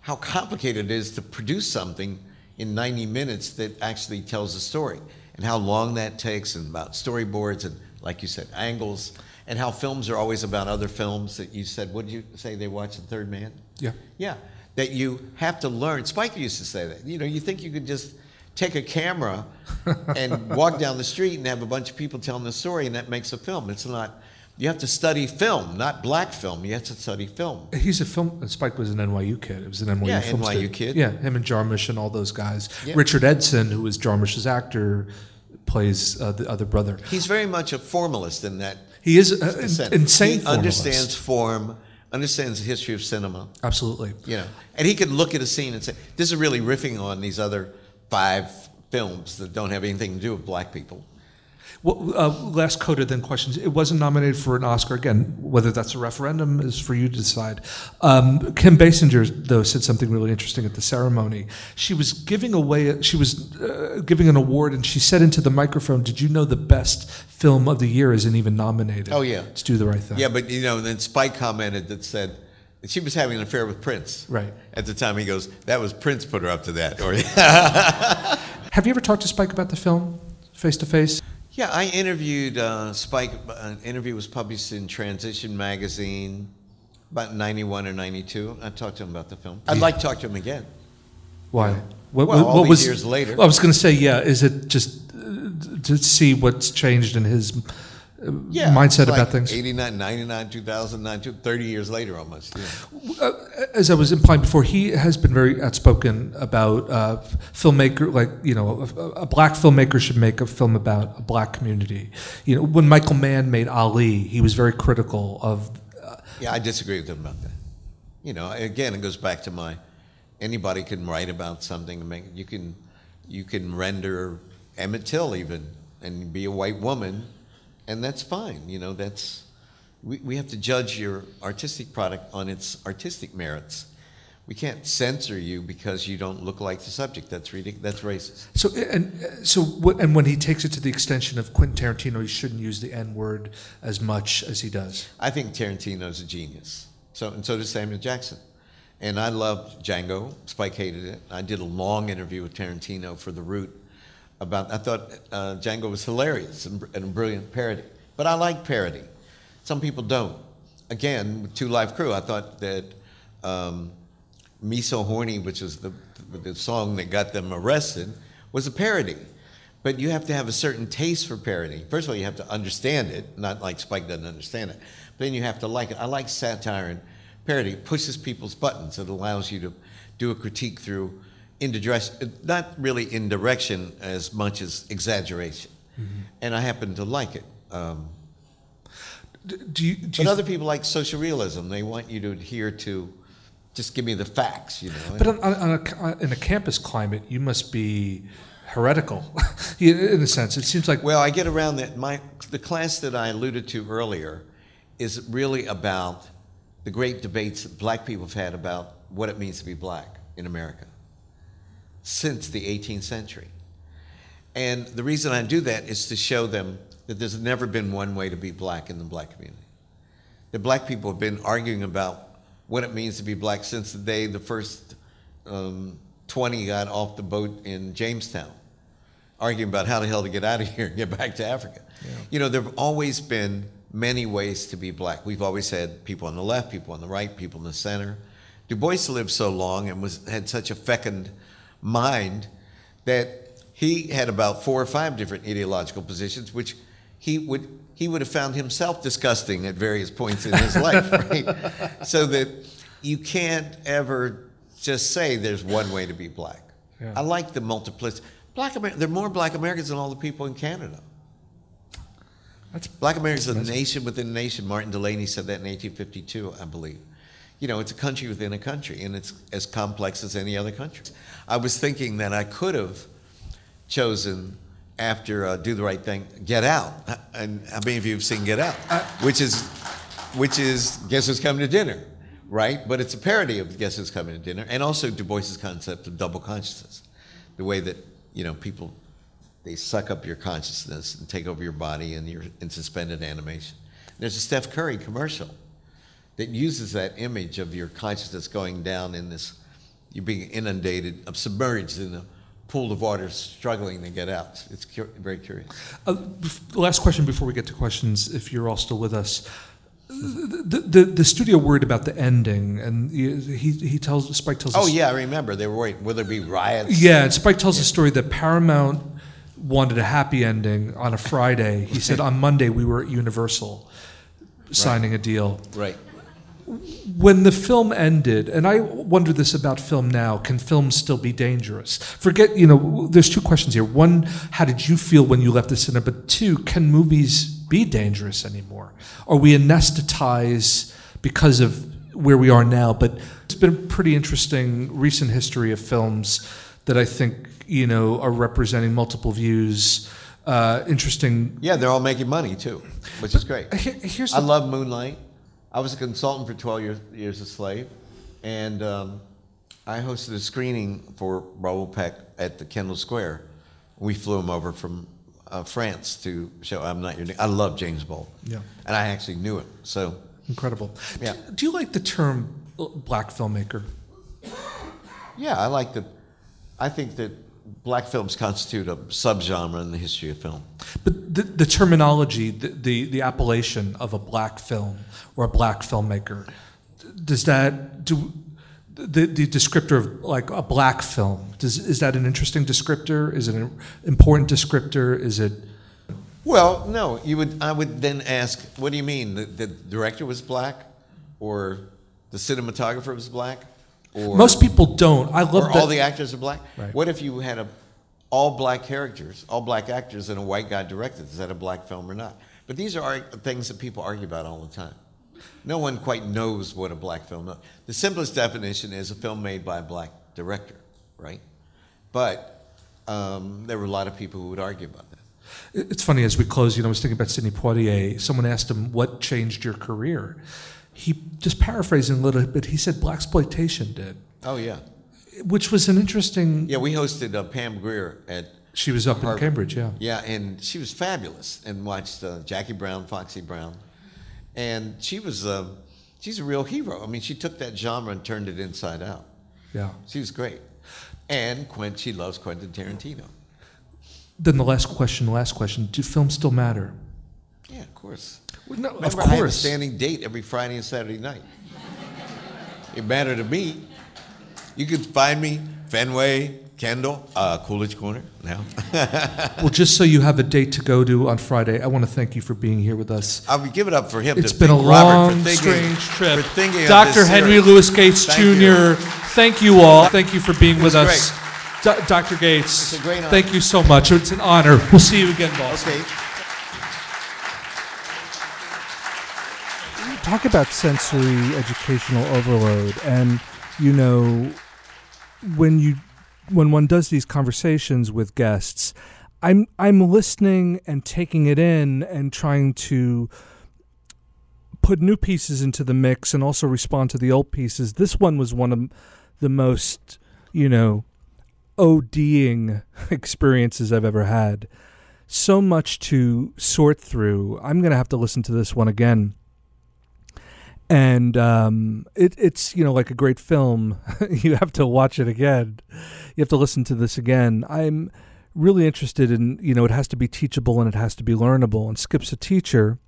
how complicated it is to produce something in 90 minutes that actually tells a story, and how long that takes, and about storyboards and, like you said, angles, and how films are always about other films that you said. What did you say they watched The Third Man? Yeah. Yeah, that you have to learn. Spike used to say that. You know, you think you could just take a camera and walk down the street and have a bunch of people telling the story, and that makes a film. It's not. You have to study film, not black film. You have to study film. He's a film. Spike was an NYU kid. It was an NYU Yeah, film NYU student. kid. Yeah, him and Jarmusch and all those guys. Yeah. Richard Edson, who was Jarmusch's actor, plays uh, the other brother. He's very much a formalist in that. He is uh, insane He understands form, understands the history of cinema. Absolutely. You know, and he could look at a scene and say, "This is really riffing on these other five films that don't have anything to do with black people." Well, uh, last then questions. It wasn't nominated for an Oscar again. Whether that's a referendum is for you to decide. Um, Kim Basinger though said something really interesting at the ceremony. She was giving away. She was uh, giving an award, and she said into the microphone, "Did you know the best film of the year isn't even nominated?" Oh yeah, Let's do the right thing. Yeah, but you know, then Spike commented that said she was having an affair with Prince. Right. At the time, he goes, "That was Prince put her up to that." Or Have you ever talked to Spike about the film, face to face? Yeah, I interviewed uh, Spike. An interview was published in Transition magazine about 91 or 92. I talked to him about the film. I'd like to talk to him again. Why? What, Well, what, all these was years later. I was going to say, yeah. Is it just uh, to see what's changed in his uh, Yeah, mindset like about things? 89, 99, 2009, 30 years later almost. Yeah. Uh, as I was implying before, he has been very outspoken about uh, filmmaker, like you know, a, a black filmmaker should make a film about a black community. You know, when Michael Mann made Ali, he was very critical of. Yeah, I disagree with him about that. You know, again, it goes back to my anybody can write about something and make you can you can render Emmett Till even and be a white woman, and that's fine. You know, that's we, we have to judge your artistic product on its artistic merits. We can't censor you because you don't look like the subject. That's ridiculous. That's racist. So and so what, and when he takes it to the extension of Quentin Tarantino, he shouldn't use the N word as much as he does. I think Tarantino's a genius. So and so does Samuel Jackson. And I loved Django. Spike hated it. I did a long interview with Tarantino for The Root about. I thought uh, Django was hilarious and, and a brilliant parody. But I like parody. Some people don't. Again, with 2 Live Crew, I thought that um, "Me So Horny," which was the, the song that got them arrested, was a parody. But you have to have a certain taste for parody. First of all, you have to understand it, not like Spike doesn't understand it. But then you have to like it. I like satire and parody. It pushes people's buttons. It allows you to do a critique through indirection, not really indirection as much as exaggeration. And I happen to like it. Um, do you, do but other people like social realism. They want you to adhere to, just give me the facts, you know. But on, on, on a, in a campus climate, you must be heretical, in a sense. It seems like Well, I get around that. My the class that I alluded to earlier is really about the great debates that black people have had about what it means to be black in America since the 18th century. And the reason I do that is to show them that there's never been one way to be black in the black community. The black people have been arguing about what it means to be black since the day the first um, 20 got off the boat in Jamestown, arguing about how the hell to get out of here and get back to Africa. You know, there have always been many ways to be black. We've always had people on the left, people on the right, people in the center. Du Bois lived so long and was had such a fecund mind that he had about four or five different ideological positions, which he would he would have found himself disgusting at various points in his life, right? So that you can't ever just say there's one way to be black. Yeah. I like the multiplicity. Black Amer- there are more black Americans than all the people in Canada. That's, black America is a nation within a nation. Martin Delany said that in 1852, I believe. You know, it's a country within a country, and it's as complex as any other country. I was thinking that I could have chosen after uh, Do the Right Thing, Get Out. And how many of you have seen Get Out? which is, which is, guess who's coming to dinner? right? But it's a parody of Guess Who's Coming to Dinner, and also Du Bois's concept of double consciousness, the way that you know people they suck up your consciousness and take over your body, and you're in suspended animation. There's a Steph Curry commercial that uses that image of your consciousness going down in this, you're being inundated, submerged in a pool of water, struggling to get out. It's cu- very curious. Uh, last question before we get to questions, if you're all still with us. The, the, the studio worried about the ending, and he, he tells Spike tells. Oh us- yeah, I remember. They were worried. Will there be riots? Yeah, and Spike tells the story that Paramount wanted a happy ending on a Friday. He said on Monday we were at Universal signing a deal. Right. When the film ended, and I wonder this about film now, can film still be dangerous? Forget, you know, there's two questions here. One, how did you feel when you left the cinema? But two, can movies be dangerous anymore? Are we anesthetized because of where we are now? But it's been a pretty interesting recent history of films that I think, you know, are representing multiple views. Uh, interesting. Yeah, they're all making money too, which is great. here's I love Moonlight. I was a consultant for 12 years, years a slave, and um, I hosted a screening for Raoul Peck at the Kendall Square. We flew him over from uh, France to show I'm Not Your Name. I love James Baldwin. Yeah. And I actually knew him, so. Incredible. Yeah. Do, do you like the term black filmmaker? Yeah, I like the. I think that black films constitute a subgenre in the history of film. But the, the terminology, the, the, the appellation of a black film or a black filmmaker, does that do the, the descriptor of like a black film? Does is that an interesting descriptor? Is it an important descriptor? Is it Well, no, you would. I would then ask, what do you mean? The, the director was black, or the cinematographer was black, or Most people don't. I love all the actors are black. Right. What if you had a all black characters, all black actors, and a white guy directed? Is that a black film or not? But these are things that people argue about all the time. No one quite knows what a black film is. The simplest definition is a film made by a black director, right? But um, there were a lot of people who would argue about that. It's funny as we close. You know, I was thinking about Sidney Poitier. Someone asked him, "What changed your career?" He just paraphrasing a little bit. He said, "Black exploitation did," Oh yeah. which was an interesting. Yeah, we hosted uh, Pam Grier at. She was up in Cambridge, yeah. Yeah, and she was fabulous, and watched uh, Jackie Brown, Foxy Brown, and she was. Uh, she's a real hero. I mean, she took that genre and turned it inside out. Yeah. She was great, and Quint, she loves Quentin Tarantino. Then the last question, the last question: Do films still matter? Yeah, of course. No, Remember, of I have a standing date every Friday and Saturday night. It mattered to me. You could find me Fenway, Kendall, uh, Coolidge Corner now. Well, just so you have a date to go to on Friday, I want to thank you for being here with us. I would give it up for him. It's to been a think- Robert, for long, thinking- strange trip. for thinking of Dr. this Henry series. Louis Gates Thank Jr., you. thank you all. Thank you for being with was us. Do- Dr. Gates, It's a great honor. thank you so much. It's an honor. We'll see you again, boss. Okay. Talk about sensory educational overload and you know when you when one does these conversations with guests i'm i'm listening and taking it in and trying to put new pieces into the mix and also respond to the old pieces this one was one of the most you know ODing experiences I've ever had. So much to sort through. I'm going to have to listen to this one again and um, it, it's you know like a great film. you have to watch it again. You have to listen to this again. I'm really interested in you know it has to be teachable and it has to be learnable. And Skip's a teacher,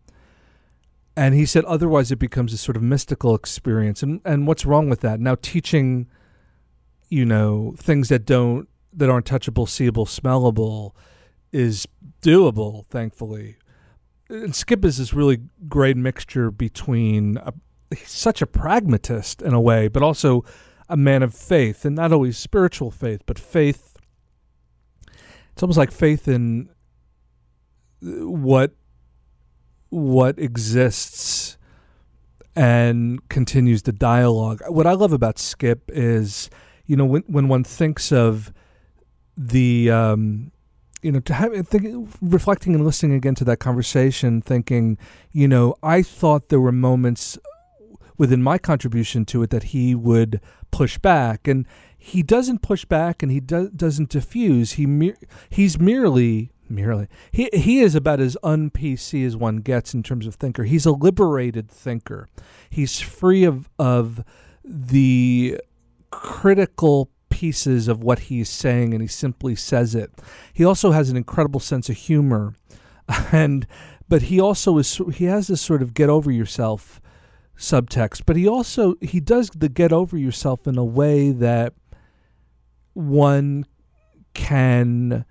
and he said otherwise it becomes a sort of mystical experience. And and what's wrong with that? Now teaching, you know, things that don't that aren't touchable, seeable, smellable, is doable. Thankfully, and Skip is this really great mixture between a, he's such a pragmatist in a way, but also a man of faith, and not always spiritual faith, but faith. It's almost like faith in what what exists and continues the dialogue. What I love about Skip is, you know, when when one thinks of the um, you know to have think, reflecting and listening again to that conversation thinking you know i thought there were moments within my contribution to it that he would push back, and he doesn't push back, and he do- doesn't diffuse. He mer- he's merely merely he he is about as un PC as one gets in terms of thinker. He's a liberated thinker. He's free of of the critical pieces of what he's saying and he simply says it. He also has an incredible sense of humor and but he also is he has this sort of get over yourself subtext, but he also he does the get over yourself in a way that one can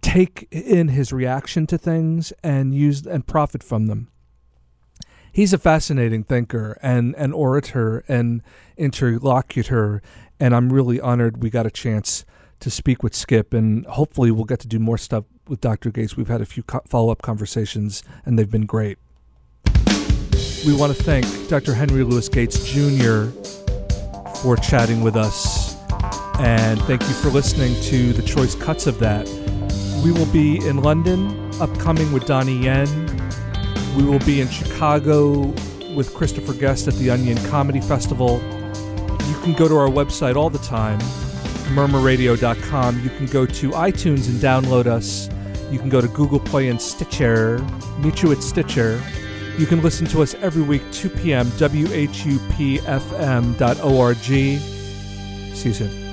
take in his reaction to things and use and profit from them. He's a fascinating thinker and an orator and interlocutor, and I'm really honored we got a chance to speak with Skip, and hopefully we'll get to do more stuff with Dr. Gates. We've had a few co- follow up conversations, and they've been great. We want to thank Dr. Henry Louis Gates Jr. for chatting with us, and thank you for listening to the choice cuts of that. We will be in London, upcoming with Donnie Yen. We will be in Chicago with Christopher Guest at the Onion Comedy Festival. You can go to our website all the time, murmurradio.com. You can go to iTunes and download us. You can go to Google Play and Stitcher. Meet you at Stitcher. You can listen to us every week, 2 p.m., whupfm.org. See you soon.